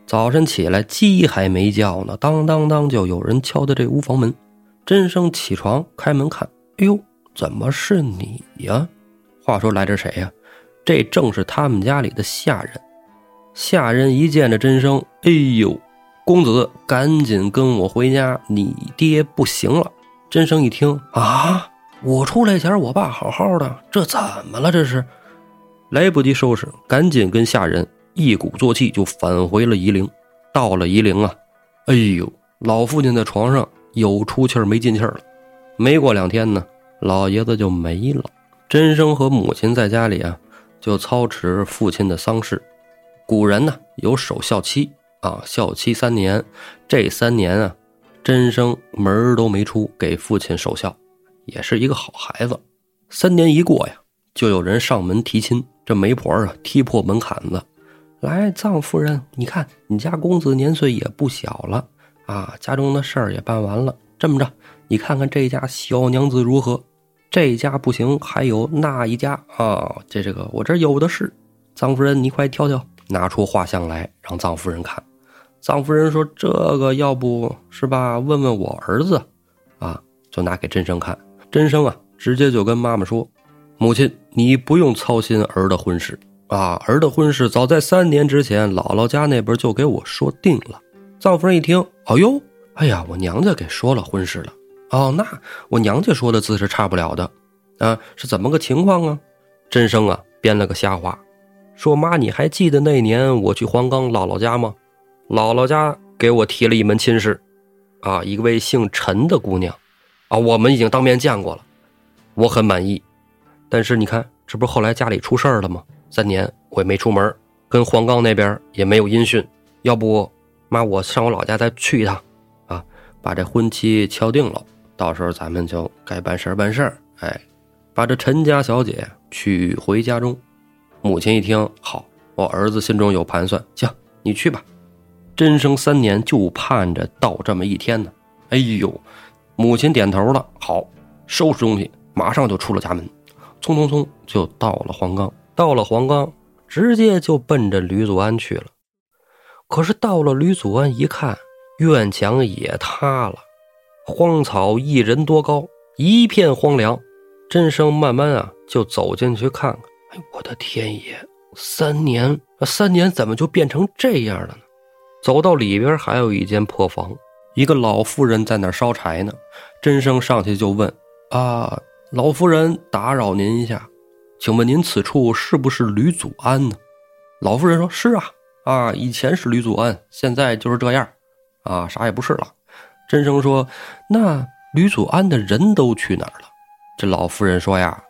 A: 早晨起来，鸡还没叫呢，当当当，就有人敲的这屋房门。真生起床开门看，哎呦，怎么是你呀？话说来这谁呀？这正是他们家里的下人。下人一见着真生，哎呦，公子赶紧跟我回家，你爹不行了。真生一听啊，我出来前我爸好好的，这怎么了？这是来不及收拾，赶紧跟下人。一鼓作气就返回了夷陵，到了夷陵啊，哎呦，老父亲在床上有出气没进气了。没过两天呢，老爷子就没了。真生和母亲在家里啊，就操持父亲的丧事。古人呢有守孝期啊，孝期三年，这三年啊，真生门儿都没出，给父亲守孝，也是一个好孩子。三年一过呀，就有人上门提亲，这媒婆啊踢破门槛子。来，臧夫人，你看你家公子年岁也不小了啊，家中的事儿也办完了。这么着，你看看这家小娘子如何？这家不行，还有那一家啊？这这个我这有的是。臧夫人，你快挑挑，拿出画像来，让臧夫人看。臧夫人说：“这个要不是吧？问问我儿子啊，就拿给真生看。真生啊，直接就跟妈妈说：母亲，你不用操心儿的婚事。”啊，儿的婚事早在三年之前，姥姥家那边就给我说定了。臧夫人一听，哎呦，哎呀，我娘家给说了婚事了。哦，那我娘家说的字是差不了的。啊，是怎么个情况啊？真生啊，编了个瞎话，说妈，你还记得那年我去黄冈姥姥家吗？姥姥家给我提了一门亲事，啊，一位姓陈的姑娘，啊，我们已经当面见过了。我很满意。但是你看，这不是后来家里出事儿了吗？三年我也没出门，跟黄冈那边也没有音讯。要不，妈，我上我老家再去一趟，啊，把这婚期敲定了，到时候咱们就该办事儿办事儿。哎，把这陈家小姐娶回家中。母亲一听，好，我儿子心中有盘算，行，你去吧。真生三年就盼着到这么一天呢。哎呦，母亲点头了，好，收拾东西，马上就出了家门，匆匆匆就到了黄冈。到了黄冈，直接就奔着吕祖安去了。可是到了吕祖安一看，院墙也塌了，荒草一人多高，一片荒凉。真生慢慢啊，就走进去看看。哎，我的天爷！三年，三年怎么就变成这样了呢？走到里边，还有一间破房，一个老妇人在那烧柴呢。真生上去就问：“啊，老夫人，打扰您一下，请问您此处是不是吕祖安呢？”老妇人说：“是啊，啊，以前是吕祖安，现在就是这样，啊，啥也不是了。”真生说：“那吕祖安的人都去哪儿了？”这老妇人说：“呀，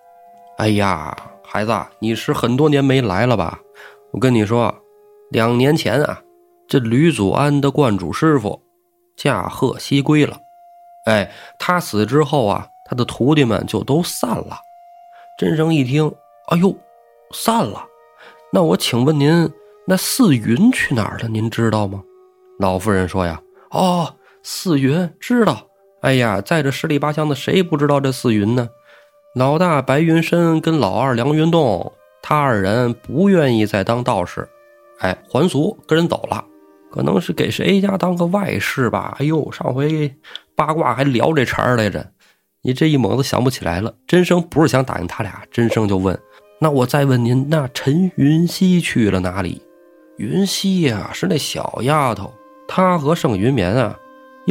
A: 哎呀。”孩子，你是很多年没来了吧？我跟你说，两年前啊，这吕祖安的观主师傅驾鹤西归了。哎，他死之后啊，他的徒弟们就都散了。真生一听，哎呦，散了。那我请问您，那四云去哪儿了？您知道吗？老夫人说呀，哦，四云知道。哎呀，在这十里八乡的，谁不知道这四云呢？老大白云深跟老二梁云洞，他二人不愿意再当道士，哎，还俗跟人走了，可能是给谁家当个外室吧。哎呦，上回八卦还聊这茬来着，你这一猛子想不起来了。真生不是想打听他俩，真生就问：那我再问您，那陈云溪去了哪里？云溪呀，是那小丫头，她和盛云眠啊，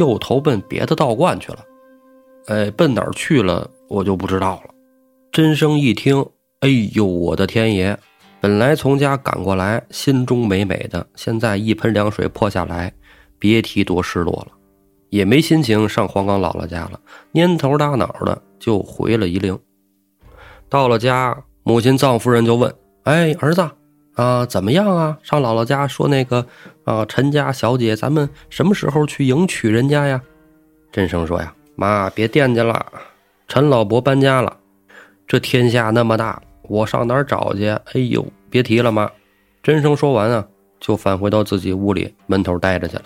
A: 又投奔别的道观去了。哎，奔哪儿去了？我就不知道了。真生一听，哎呦，我的天爷！本来从家赶过来，心中美美的，现在一盆凉水泼下来，别提多失落了，也没心情上黄冈姥姥家了，蔫头耷脑的就回了夷陵。到了家，母亲臧夫人就问：“哎，儿子啊，怎么样啊？上姥姥家说那个啊，陈家小姐，咱们什么时候去迎娶人家呀？”真生说：“呀，妈，别惦记了。”陈老伯搬家了，这天下那么大，我上哪儿找去？哎呦，别提了，妈！真生说完啊，就返回到自己屋里闷头待着去了。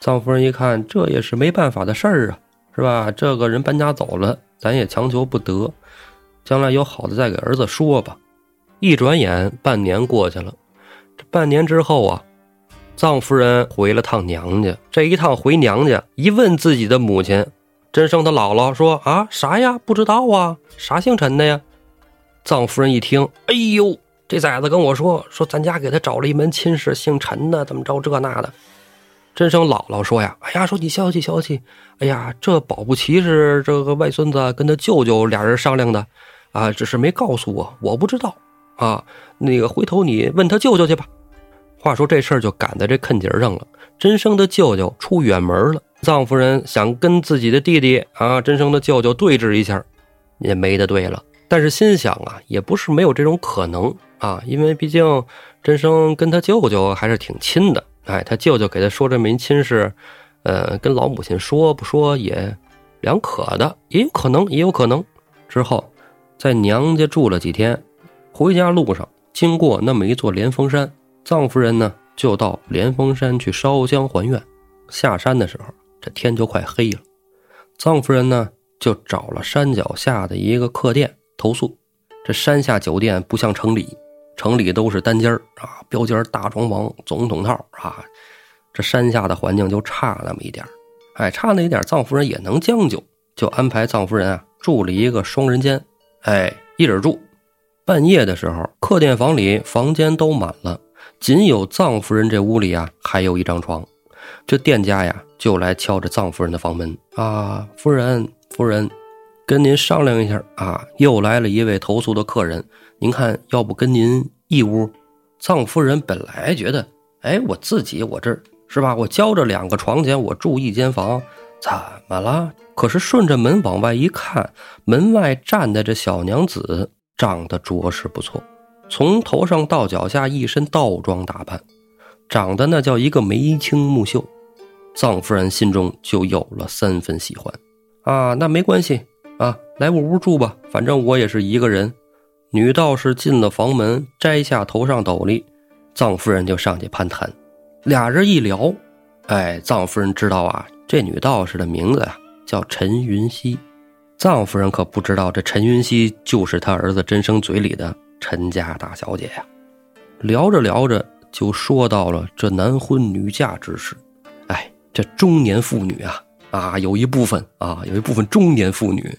A: 臧夫人一看，这也是没办法的事儿啊，是吧？这个人搬家走了，咱也强求不得，将来有好的再给儿子说吧。一转眼半年过去了，这半年之后啊，藏夫人回了趟娘家。这一趟回娘家，一问自己的母亲。真生他姥姥说：“啊，啥呀？不知道啊，啥姓陈的呀？”藏夫人一听，哎呦，这崽子跟我说说，咱家给他找了一门亲事，姓陈的，怎么着这那的。真生姥姥说呀：“哎呀，说你消气消气，哎呀，这保不齐是这个外孙子跟他舅舅俩人商量的，啊，只是没告诉我，我不知道啊。那个回头你问他舅舅去吧。”话说这事儿就赶在这坎节上了，真生的舅舅出远门了。藏夫人想跟自己的弟弟啊，真生的舅舅对峙一下，也没得对了。但是心想啊，也不是没有这种可能啊，因为毕竟真生跟他舅舅还是挺亲的。哎，他舅舅给他说这门亲事，呃，跟老母亲说不说也两可的，也有可能，也有可能。之后在娘家住了几天，回家路上经过那么一座连峰山，臧夫人呢就到连峰山去烧香还愿。下山的时候。这天就快黑了，臧夫人呢就找了山脚下的一个客店投宿。这山下酒店不像城里，城里都是单间儿啊，标间大床房、总统套啊。这山下的环境就差那么一点哎，差那一点，臧夫人也能将就，就安排臧夫人啊住了一个双人间，哎，一人住。半夜的时候，客店房里房间都满了，仅有藏夫人这屋里啊还有一张床。这店家呀，就来敲着藏夫人的房门啊，夫人，夫人，跟您商量一下啊，又来了一位投宿的客人，您看要不跟您一屋？藏夫人本来觉得，哎，我自己我这是吧，我交着两个床钱，我住一间房，怎么了？可是顺着门往外一看，门外站的这小娘子长得着实不错，从头上到脚下一身道装打扮，长得那叫一个眉清目秀。臧夫人心中就有了三分喜欢。啊，那没关系啊，来我屋住吧，反正我也是一个人。女道士进了房门，摘下头上斗笠，臧夫人就上去攀谈。俩人一聊，哎，臧夫人知道啊，这女道士的名字呀叫陈云溪。藏夫人可不知道，这陈云溪就是他儿子真生嘴里的陈家大小姐呀。聊着聊着，就说到了这男婚女嫁之事。哎，这中年妇女啊。啊，有一部分啊，有一部分中年妇女，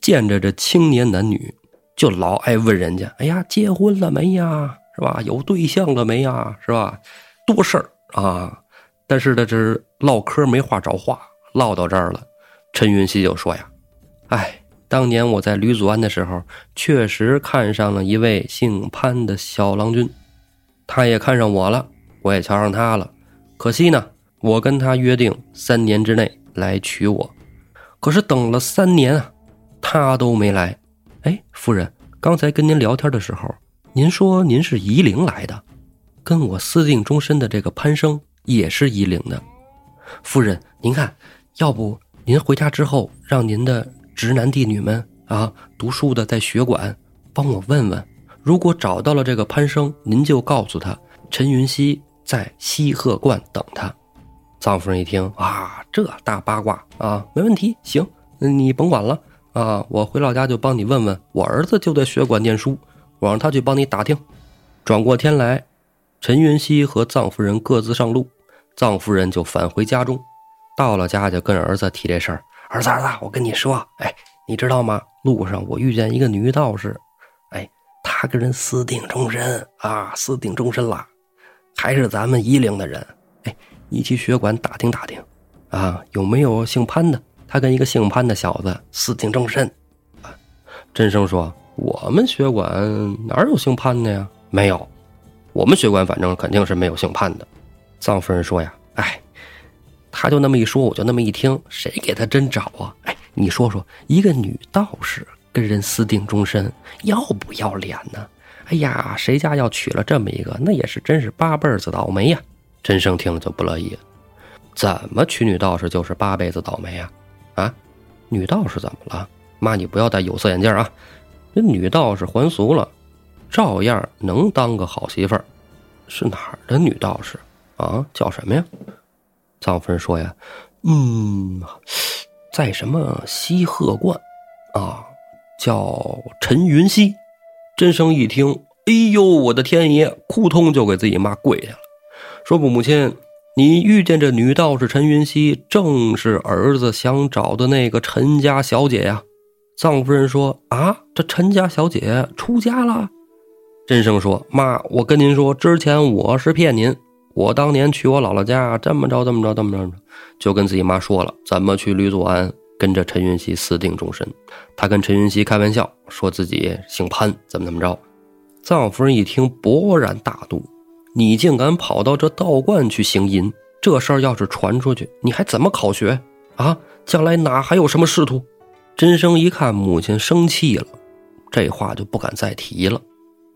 A: 见着这青年男女，就老爱问人家：“哎呀，结婚了没呀？是吧？有对象了没呀？是吧？多事儿啊！”但是呢，这唠嗑没话找话，唠到这儿了，陈云熙就说呀：“哎，当年我在吕祖庵的时候，确实看上了一位姓潘的小郎君，他也看上我了，我也瞧上他了。可惜呢，我跟他约定三年之内。”来娶我，可是等了三年啊，他都没来。哎，夫人，刚才跟您聊天的时候，您说您是夷陵来的，跟我私定终身的这个潘生也是夷陵的。夫人，您看，要不您回家之后，让您的直男弟女们啊，读书的在学馆帮我问问，如果找到了这个潘生，您就告诉他，陈云熙在西鹤观等他。藏夫人一听啊，这大八卦啊，没问题，行，你甭管了啊，我回老家就帮你问问，我儿子就在学馆念书，我让他去帮你打听。转过天来，陈云熙和藏夫人各自上路，藏夫人就返回家中，到了家就跟儿子提这事儿：“儿子，儿子，我跟你说，哎，你知道吗？路上我遇见一个女道士，哎，她跟人私定终身啊，私定终身了，还是咱们夷陵的人，哎。”你去学馆打听打听，啊，有没有姓潘的？他跟一个姓潘的小子私定终身。啊，真生说：“我们学馆哪有姓潘的呀？没有，我们学馆反正肯定是没有姓潘的。”藏夫人说：“呀，哎，他就那么一说，我就那么一听，谁给他真找啊？哎，你说说，一个女道士跟人私定终身，要不要脸呢？哎呀，谁家要娶了这么一个，那也是真是八辈子倒霉呀！”陈生听了就不乐意了，怎么娶女道士就是八辈子倒霉呀？啊，女道士怎么了？妈，你不要戴有色眼镜啊！这女道士还俗了，照样能当个好媳妇儿。是哪儿的女道士啊？叫什么呀？臧夫人说呀，嗯，在什么西鹤观啊？叫陈云溪。真生一听，哎呦，我的天爷，扑通就给自己妈跪下了。说：“母亲，你遇见这女道士陈云溪，正是儿子想找的那个陈家小姐呀。”藏夫人说：“啊，这陈家小姐出家了？”真生说：“妈，我跟您说，之前我是骗您。我当年去我姥姥家，这么着，这么着，这么着，就跟自己妈说了怎么去吕祖庵跟着陈云溪私定终身。他跟陈云溪开玩笑，说自己姓潘，怎么怎么着。”藏夫人一听，勃然大怒。你竟敢跑到这道观去行淫，这事儿要是传出去，你还怎么考学啊？将来哪还有什么仕途？真生一看母亲生气了，这话就不敢再提了。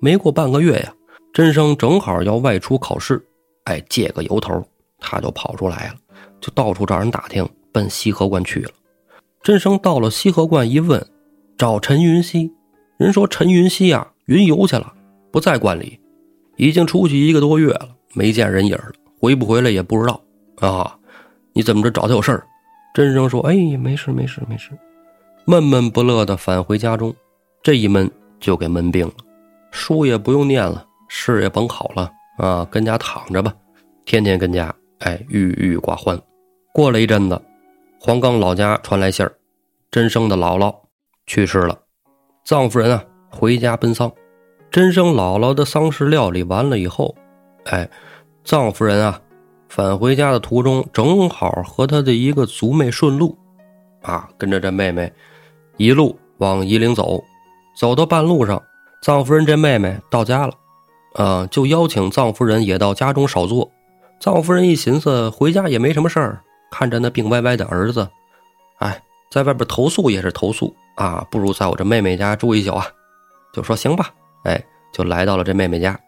A: 没过半个月呀，真生正好要外出考试，哎，借个由头，他就跑出来了，就到处找人打听，奔西河观去了。真生到了西河观一问，找陈云溪，人说陈云溪啊，云游去了，不在观里。已经出去一个多月了，没见人影了，回不回来也不知道啊！你怎么着找他有事儿？真生说：“哎，没事，没事，没事。”闷闷不乐的返回家中，这一闷就给闷病了，书也不用念了，试也甭考了啊，跟家躺着吧，天天跟家，哎，郁郁寡欢。过了一阵子，黄冈老家传来信儿，真生的姥姥去世了，藏夫人啊回家奔丧。真生姥姥的丧事料理完了以后，哎，藏夫人啊，返回家的途中正好和她的一个族妹顺路，啊，跟着这妹妹一路往夷陵走，走到半路上，藏夫人这妹妹到家了，啊，就邀请藏夫人也到家中少坐。藏夫人一寻思，回家也没什么事儿，看着那病歪歪的儿子，哎，在外边投宿也是投宿啊，不如在我这妹妹家住一宿啊。就说行吧，哎，就来到了这妹妹家。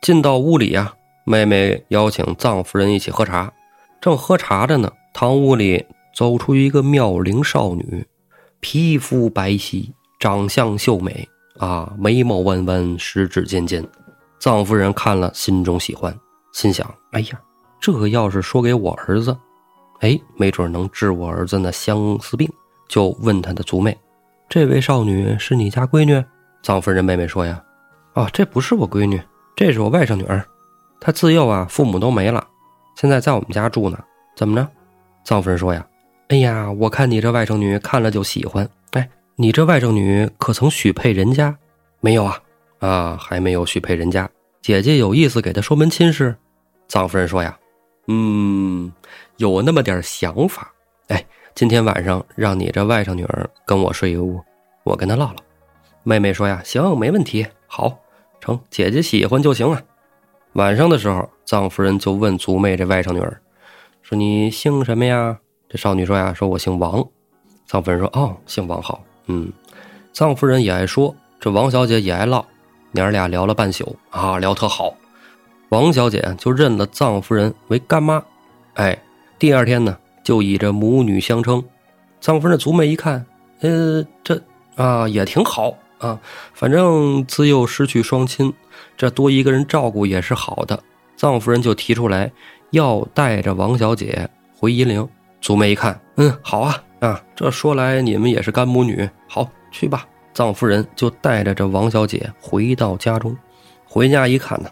A: 进到屋里呀，妹妹邀请藏夫人一起喝茶。正喝茶着呢，堂屋里走出一个妙龄少女，皮肤白皙，长相秀美啊，眉毛弯弯，十指尖尖。藏夫人看了，心中喜欢，心想：哎呀，这要是说给我儿子，哎，没准能治我儿子那相思病。就问他的族妹：“这位少女是你家闺女？”藏夫人妹妹说：“呀，啊，这不是我闺女，这是我外甥女儿。她自幼啊，父母都没了，现在在我们家住呢。怎么着？”藏夫人说：“呀，哎呀，我看你这外甥女看了就喜欢。哎，你这外甥女可曾许配人家？没有啊？啊，还没有许配人家。姐姐有意思给她说门亲事。”臧夫人说：“呀，嗯，有那么点想法。哎，今天晚上让你这外甥女儿跟我睡一屋，我跟她唠唠。”妹妹说：“呀，行，没问题，好，成，姐姐喜欢就行啊。”晚上的时候，臧夫人就问族妹这外甥女儿：“说你姓什么呀？”这少女说：“呀，说我姓王。”臧夫人说：“哦，姓王好，嗯。”臧夫人也爱说，这王小姐也爱唠，娘儿俩聊了半宿啊，聊特好。王小姐就认了臧夫人为干妈，哎，第二天呢，就以这母女相称。臧夫人的族妹一看，呃，这啊也挺好。啊，反正自幼失去双亲，这多一个人照顾也是好的。臧夫人就提出来要带着王小姐回夷陵。祖妹一看，嗯，好啊，啊，这说来你们也是干母女，好去吧。藏夫人就带着这王小姐回到家中。回家一看呢，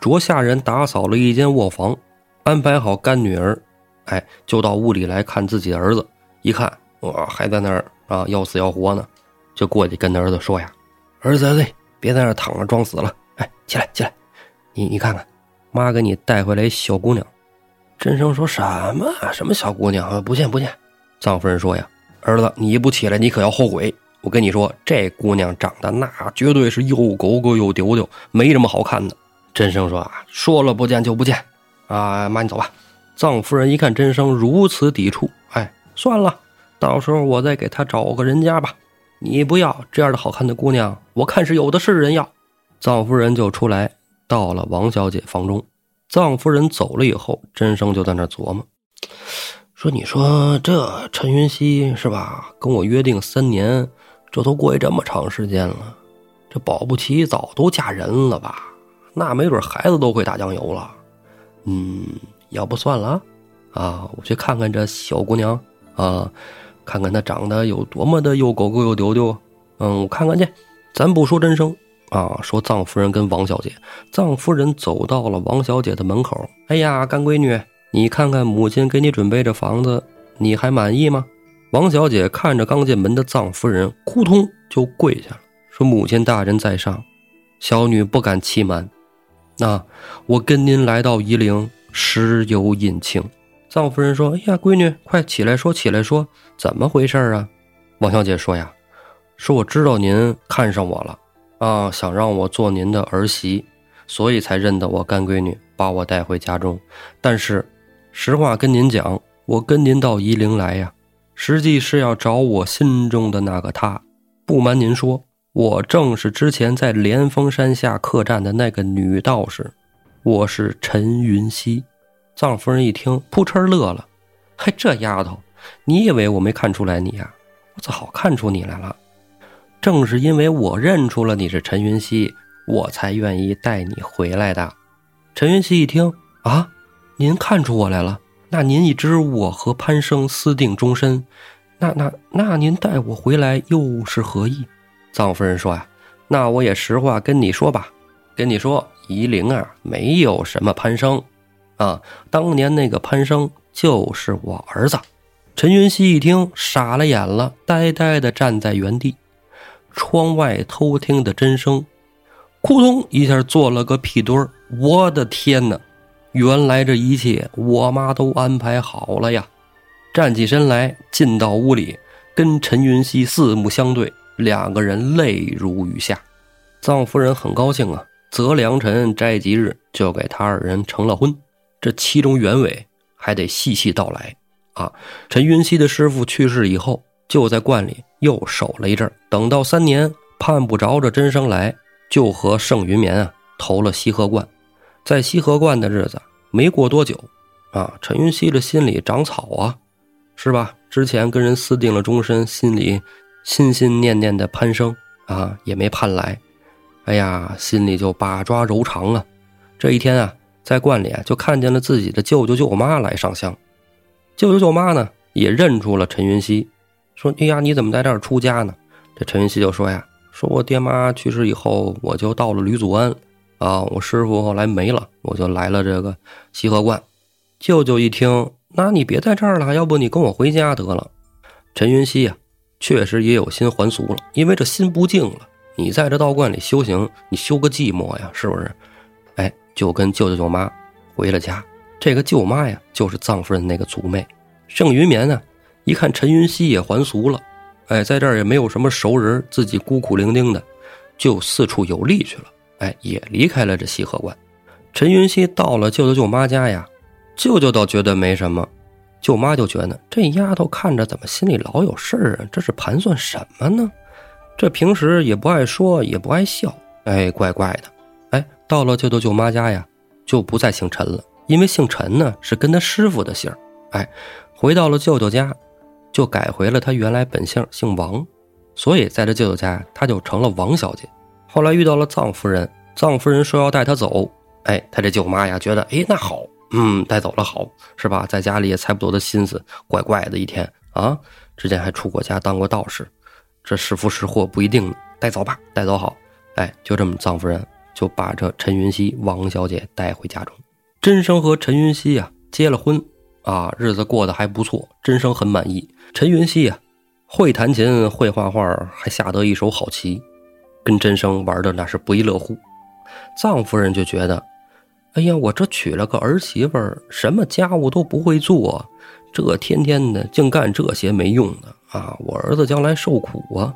A: 着下人打扫了一间卧房，安排好干女儿，哎，就到屋里来看自己的儿子。一看，哇，还在那儿啊，要死要活呢。就过去跟他儿子说呀：“儿子，儿子，别在那躺着装死了，哎，起来，起来，你你看看，妈给你带回来小姑娘。”真生说什么？什么小姑娘？不见不见。藏夫人说呀：“儿子，你一不起来，你可要后悔。我跟你说，这姑娘长得那绝对是又狗狗又丢丢，没什么好看的。”真生说啊：“说了不见就不见，啊，妈你走吧。”藏夫人一看真生如此抵触，哎，算了，到时候我再给他找个人家吧。你不要这样的好看的姑娘，我看是有的是人要。藏夫人就出来，到了王小姐房中。藏夫人走了以后，真生就在那琢磨，说：“你说这陈云熙是吧？跟我约定三年，这都过去这么长时间了，这保不齐早都嫁人了吧？那没准孩子都会打酱油了。嗯，要不算了啊，我去看看这小姑娘啊。”看看她长得有多么的又狗狗又丢丢，嗯，我看看去。咱不说真生啊，说藏夫人跟王小姐。藏夫人走到了王小姐的门口，哎呀，干闺女，你看看母亲给你准备这房子，你还满意吗？王小姐看着刚进门的藏夫人，扑通就跪下了，说：“母亲大人在上，小女不敢欺瞒。那我跟您来到夷陵，实有隐情。”藏夫人说：“哎呀，闺女，快起来说，起来说，怎么回事啊？”王小姐说：“呀，说我知道您看上我了，啊，想让我做您的儿媳，所以才认得我干闺女，把我带回家中。但是，实话跟您讲，我跟您到夷陵来呀，实际是要找我心中的那个她。不瞒您说，我正是之前在连峰山下客栈的那个女道士，我是陈云溪。”藏夫人一听，扑哧乐了：“嘿，这丫头，你以为我没看出来你呀？我早看出你来了。正是因为我认出了你是陈云熙，我才愿意带你回来的。”陈云熙一听：“啊，您看出我来了？那您已知我和潘生私定终身，那那那您带我回来又是何意？”臧夫人说：“呀，那我也实话跟你说吧，跟你说，夷陵啊，没有什么潘生。”啊，当年那个潘生就是我儿子。陈云熙一听，傻了眼了，呆呆的站在原地。窗外偷听的真声，扑通一下做了个屁墩儿。我的天哪！原来这一切我妈都安排好了呀！站起身来，进到屋里，跟陈云熙四目相对，两个人泪如雨下。臧夫人很高兴啊，择良辰摘吉日，就给他二人成了婚。这其中原委还得细细道来。啊。陈云熙的师傅去世以后，就在观里又守了一阵等到三年盼不着这真生来，就和盛云绵啊投了西河观。在西河观的日子没过多久，啊，陈云熙的心里长草啊，是吧？之前跟人私定了终身，心里心心念念的潘生啊，也没盼来。哎呀，心里就把抓柔肠啊。这一天啊，在观里就看见了自己的舅舅舅妈来上香。舅舅舅妈呢，也认出了陈云熙，说：“哎呀，你怎么在这儿出家呢？”这陈云熙就说：“呀，说我爹妈去世以后，我就到了吕祖庵。”啊，我师傅后来没了，我就来了这个西河观。舅舅一听，那你别在这儿了，要不你跟我回家得了。陈云熙呀，确实也有心还俗了，因为这心不静了。你在这道观里修行，你修个寂寞呀，是不是？哎，就跟舅舅舅妈回了家。这个舅妈呀，就是藏夫人那个祖妹。盛云绵呢，一看陈云熙也还俗了，哎，在这儿也没有什么熟人，自己孤苦伶仃的，就四处游历去了。哎，也离开了这西河关。陈云熙到了舅舅舅妈家呀，舅舅倒觉得没什么，舅妈就觉得这丫头看着怎么心里老有事儿啊？这是盘算什么呢？这平时也不爱说，也不爱笑，哎，怪怪的。哎，到了舅舅舅妈家呀，就不再姓陈了，因为姓陈呢是跟他师傅的姓哎，回到了舅舅家，就改回了他原来本姓，姓王，所以在这舅舅家，他就成了王小姐。后来遇到了臧夫人，臧夫人说要带他走，哎，他这舅妈呀觉得，哎，那好，嗯，带走了好，是吧？在家里也猜不着的心思，怪怪的一天啊，之前还出过家当过道士，这是福是祸不一定呢，带走吧，带走好，哎，就这么，臧夫人就把这陈云熙王小姐带回家中，真生和陈云熙呀结了婚，啊，日子过得还不错，真生很满意。陈云熙呀会弹琴，会画画，还下得一手好棋。跟真生玩的那是不亦乐乎，臧夫人就觉得，哎呀，我这娶了个儿媳妇儿，什么家务都不会做，这天天的净干这些没用的啊！我儿子将来受苦啊！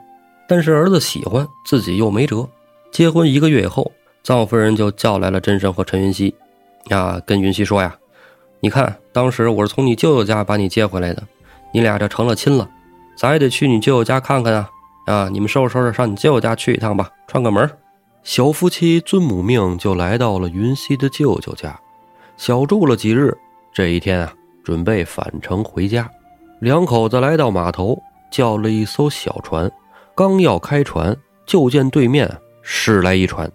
A: 但是儿子喜欢，自己又没辙。结婚一个月以后，臧夫人就叫来了真生和陈云熙，啊，跟云熙说呀，你看，当时我是从你舅舅家把你接回来的，你俩这成了亲了，咱也得去你舅舅家看看啊。啊！你们收拾收拾，上你舅舅家去一趟吧，串个门。小夫妻遵母命，就来到了云溪的舅舅家，小住了几日。这一天啊，准备返程回家，两口子来到码头，叫了一艘小船。刚要开船，就见对面驶来一船，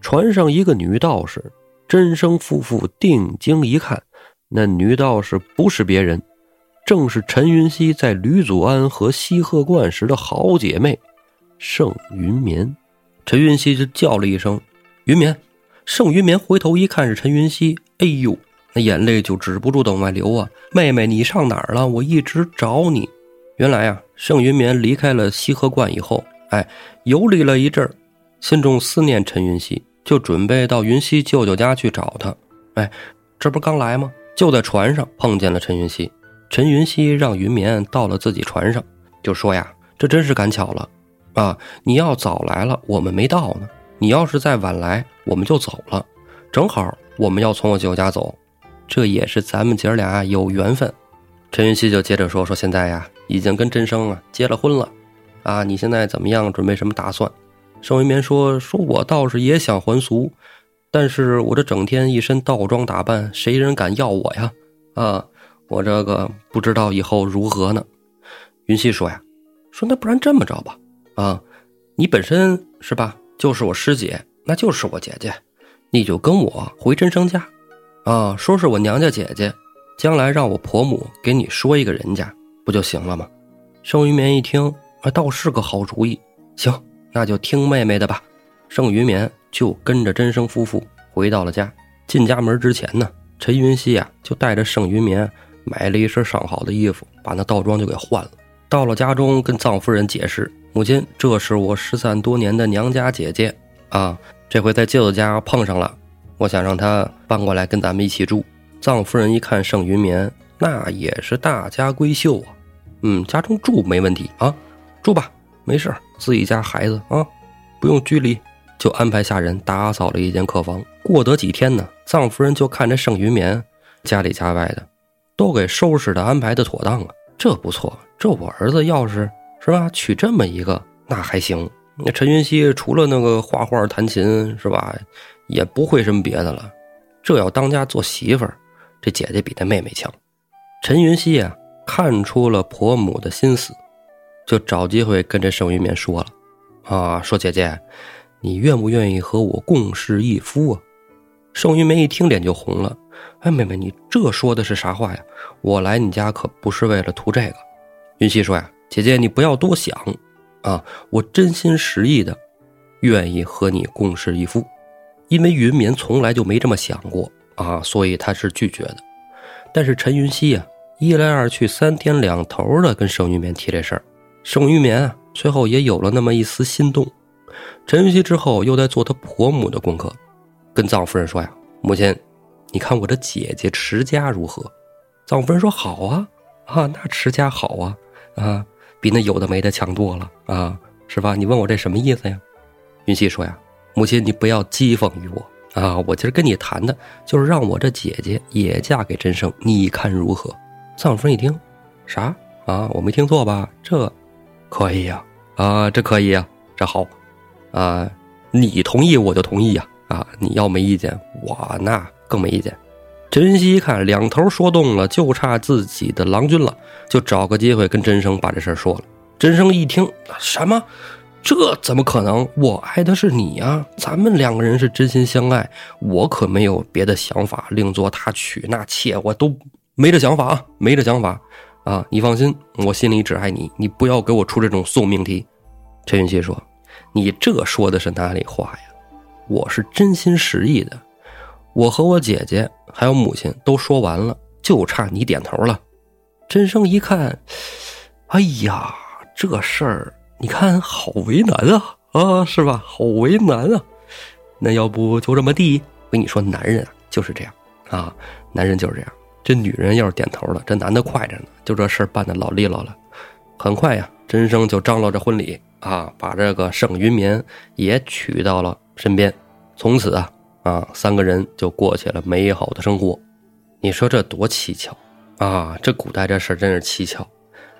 A: 船上一个女道士。真生夫妇定睛一看，那女道士不是别人。正是陈云熙在吕祖庵和西鹤观时的好姐妹盛云绵，陈云熙就叫了一声“云绵”，盛云绵回头一看是陈云熙，哎呦，那眼泪就止不住的往外流啊！妹妹，你上哪儿了？我一直找你。原来啊，盛云绵离开了西鹤观以后，哎，游历了一阵儿，心中思念陈云熙，就准备到云熙舅舅家去找他。哎，这不刚来吗？就在船上碰见了陈云熙。陈云熙让云绵到了自己船上，就说呀：“这真是赶巧了，啊！你要早来了，我们没到呢；你要是再晚来，我们就走了。正好我们要从我舅家走，这也是咱们姐俩有缘分。”陈云熙就接着说：“说现在呀，已经跟真生啊结了婚了，啊，你现在怎么样？准备什么打算？”盛云绵说：“说我倒是也想还俗，但是我这整天一身道装打扮，谁人敢要我呀？啊！”我这个不知道以后如何呢？云溪说呀，说那不然这么着吧，啊，你本身是吧，就是我师姐，那就是我姐姐，你就跟我回真生家，啊，说是我娘家姐姐，将来让我婆母给你说一个人家，不就行了吗？盛云绵一听，啊，倒是个好主意，行，那就听妹妹的吧。盛云绵就跟着真生夫妇回到了家。进家门之前呢，陈云溪啊就带着盛云绵。买了一身上好的衣服，把那道装就给换了。到了家中，跟藏夫人解释：“母亲，这是我失散多年的娘家姐姐啊，这回在舅舅家碰上了，我想让她搬过来跟咱们一起住。”藏夫人一看盛云绵，那也是大家闺秀啊，嗯，家中住没问题啊，住吧，没事自己家孩子啊，不用拘礼，就安排下人打扫了一间客房。过得几天呢，藏夫人就看着盛云绵，家里家外的。都给收拾的安排的妥当了，这不错。这我儿子要是是吧，娶这么一个，那还行。那陈云熙除了那个画画、弹琴是吧，也不会什么别的了。这要当家做媳妇儿，这姐姐比她妹妹强。陈云熙啊，看出了婆母的心思，就找机会跟这盛玉棉说了啊，说姐姐，你愿不愿意和我共侍一夫啊？盛玉梅一听脸就红了，哎，妹妹，你这说的是啥话呀？我来你家可不是为了图这个。云溪说呀，姐姐你不要多想，啊，我真心实意的愿意和你共侍一夫。因为云棉从来就没这么想过啊，所以他是拒绝的。但是陈云溪呀，一来二去，三天两头的跟盛玉棉提这事儿，盛玉棉啊，最后也有了那么一丝心动。陈云溪之后又在做他婆母的功课。跟藏夫人说呀，母亲，你看我这姐姐持家如何？藏夫人说好啊，啊，那持家好啊，啊，比那有的没的强多了啊，是吧？你问我这什么意思呀？云溪说呀，母亲你不要讥讽于我啊，我今儿跟你谈的就是让我这姐姐也嫁给真生，你看如何？藏夫人一听，啥啊？我没听错吧？这可以呀，啊，这可以呀，这好，啊，你同意我就同意呀。啊！你要没意见，我那更没意见。陈云熙一看两头说动了，就差自己的郎君了，就找个机会跟真生把这事说了。真生一听，什么？这怎么可能？我爱的是你呀！咱们两个人是真心相爱，我可没有别的想法，另作他娶那妾，我都没这想法啊，没这想法啊！你放心，我心里只爱你，你不要给我出这种送命题。陈云熙说：“你这说的是哪里话呀？”我是真心实意的，我和我姐姐还有母亲都说完了，就差你点头了。真生一看，哎呀，这事儿你看好为难啊啊，是吧？好为难啊。那要不就这么地？我跟你说，男人啊就是这样啊，男人就是这样。这女人要是点头了，这男的快着呢，就这事儿办的老利落了。很快呀，真生就张罗着婚礼啊，把这个盛云棉也娶到了。身边，从此啊啊，三个人就过起了美好的生活。你说这多蹊跷啊！这古代这事儿真是蹊跷。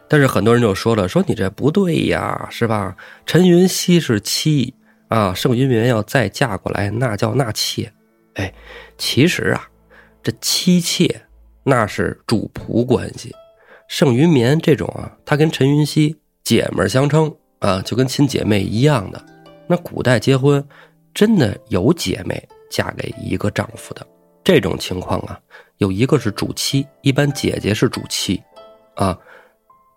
A: 但是很多人就说了，说你这不对呀，是吧？陈云熙是妻啊，盛云棉要再嫁过来，那叫纳妾。哎，其实啊，这妻妾那是主仆关系。盛云棉这种啊，他跟陈云熙姐们相称啊，就跟亲姐妹一样的。那古代结婚。真的有姐妹嫁给一个丈夫的。这种情况啊，有一个是主妻，一般姐姐是主妻，啊，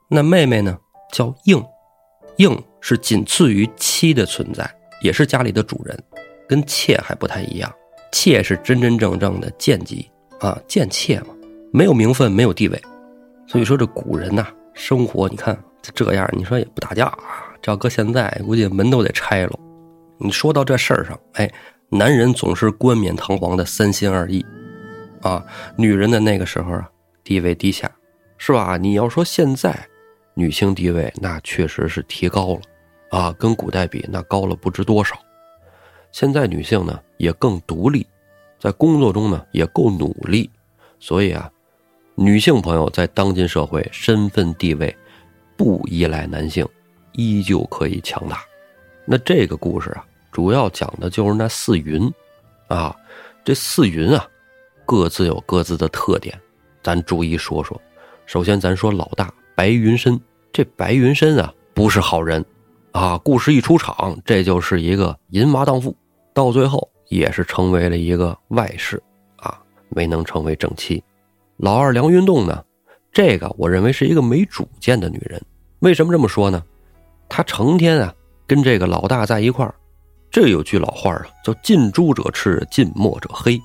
A: 那妹妹呢叫应，应是仅次于妻的存在，也是家里的主人，跟妾还不太一样，妾是真真正正的贱籍啊，贱妾嘛，没有名分，没有地位，所以说这古人呐，生活你看这样，你说也不打架啊，这要搁现在，估计门都得拆了。你说到这事儿上，哎，男人总是冠冕堂皇的三心二意，啊，女人的那个时候啊，地位低下，是吧？你要说现在，女性地位那确实是提高了，啊，跟古代比那高了不知多少。现在女性呢也更独立，在工作中呢也够努力，所以啊，女性朋友在当今社会身份地位不依赖男性，依旧可以强大。那这个故事啊，主要讲的就是那四云，啊，这四云啊，各自有各自的特点，咱逐一说说。首先，咱说老大白云深，这白云深啊，不是好人，啊，故事一出场，这就是一个淫娃荡妇，到最后也是成为了一个外室，啊，没能成为正妻。老二梁云洞呢，这个我认为是一个没主见的女人。为什么这么说呢？她成天啊。跟这个老大在一块儿，这有句老话啊，叫“近朱者赤，近墨者黑”，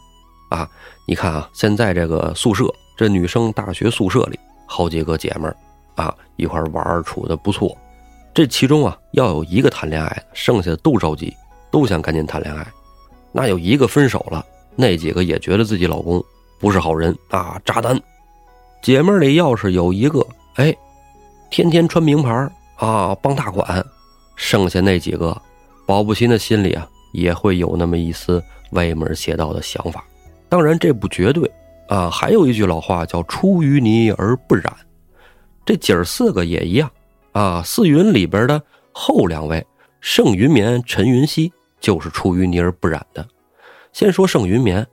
A: 啊，你看啊，现在这个宿舍，这女生大学宿舍里好几个姐们儿，啊，一块玩处的不错。这其中啊，要有一个谈恋爱，剩下的都着急，都想赶紧谈恋爱。那有一个分手了，那几个也觉得自己老公不是好人啊，渣男。姐妹里要是有一个，哎，天天穿名牌啊，傍大款。剩下那几个，保不齐那心里啊也会有那么一丝歪门邪道的想法。当然这不绝对啊，还有一句老话叫“出淤泥而不染”，这姐儿四个也一样啊。四云里边的后两位盛云绵、陈云熙就是出淤泥而不染的。先说盛云绵，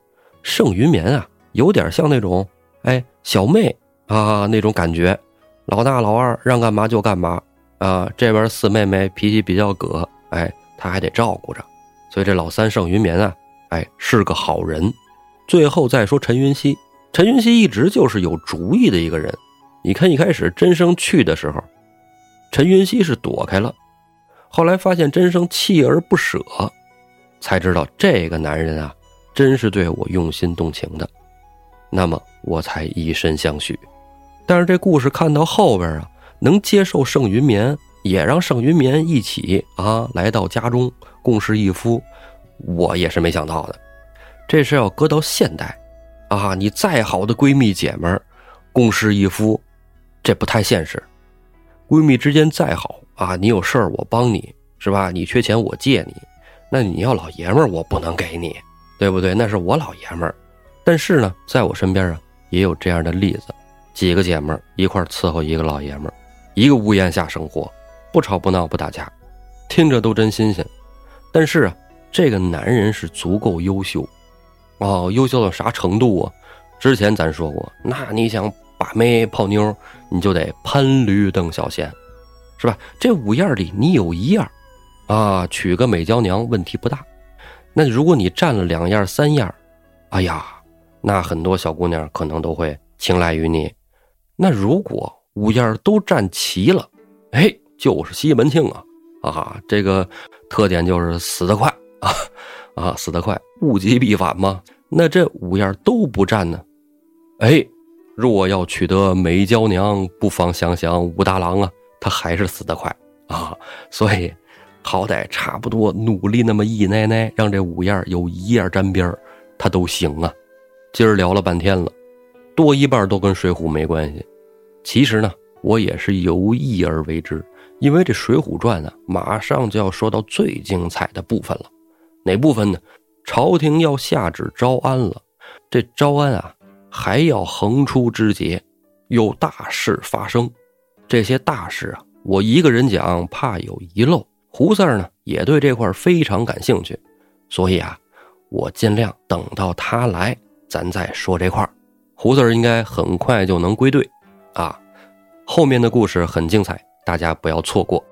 A: 盛云绵啊，有点像那种哎小妹啊那种感觉，老大老二让干嘛就干嘛啊。这边四妹妹脾气比较葛，哎，他还得照顾着，所以这老三盛云绵啊，哎是个好人。最后再说陈云熙。陈云熙一直就是有主意的一个人。你看，一开始真生去的时候，陈云熙是躲开了。后来发现真生锲而不舍，才知道这个男人啊，真是对我用心动情的。那么我才以身相许。但是这故事看到后边啊，能接受盛云绵，也让盛云绵一起啊来到家中共侍一夫，我也是没想到的。这事要搁到现代。啊，你再好的闺蜜姐们，共侍一夫，这不太现实。闺蜜之间再好啊，你有事儿我帮你是吧？你缺钱我借你，那你要老爷们儿我不能给你，对不对？那是我老爷们儿。但是呢，在我身边啊，也有这样的例子，几个姐们儿一块伺候一个老爷们儿，一个屋檐下生活，不吵不闹不打架，听着都真新鲜。但是啊，这个男人是足够优秀。哦，优秀到啥程度啊？之前咱说过，那你想把妹泡妞，你就得攀驴邓小仙，是吧？这五样里你有一样，啊，娶个美娇娘问题不大。那如果你占了两样、三样，哎呀，那很多小姑娘可能都会青睐于你。那如果五样都占齐了，哎，就是西门庆啊！啊，这个特点就是死得快啊。啊，死得快，物极必反嘛。那这五样都不占呢？哎，若要取得美娇娘，不妨想想武大郎啊，他还是死得快啊。所以，好歹差不多努力那么一奶奶，让这五样有一样沾边他都行啊。今儿聊了半天了，多一半都跟水浒没关系。其实呢，我也是有意而为之，因为这《水浒传》啊，马上就要说到最精彩的部分了。哪部分呢？朝廷要下旨招安了，这招安啊，还要横出枝节，有大事发生。这些大事啊，我一个人讲怕有遗漏。胡四儿呢，也对这块非常感兴趣，所以啊，我尽量等到他来，咱再说这块胡四儿应该很快就能归队，啊，后面的故事很精彩，大家不要错过。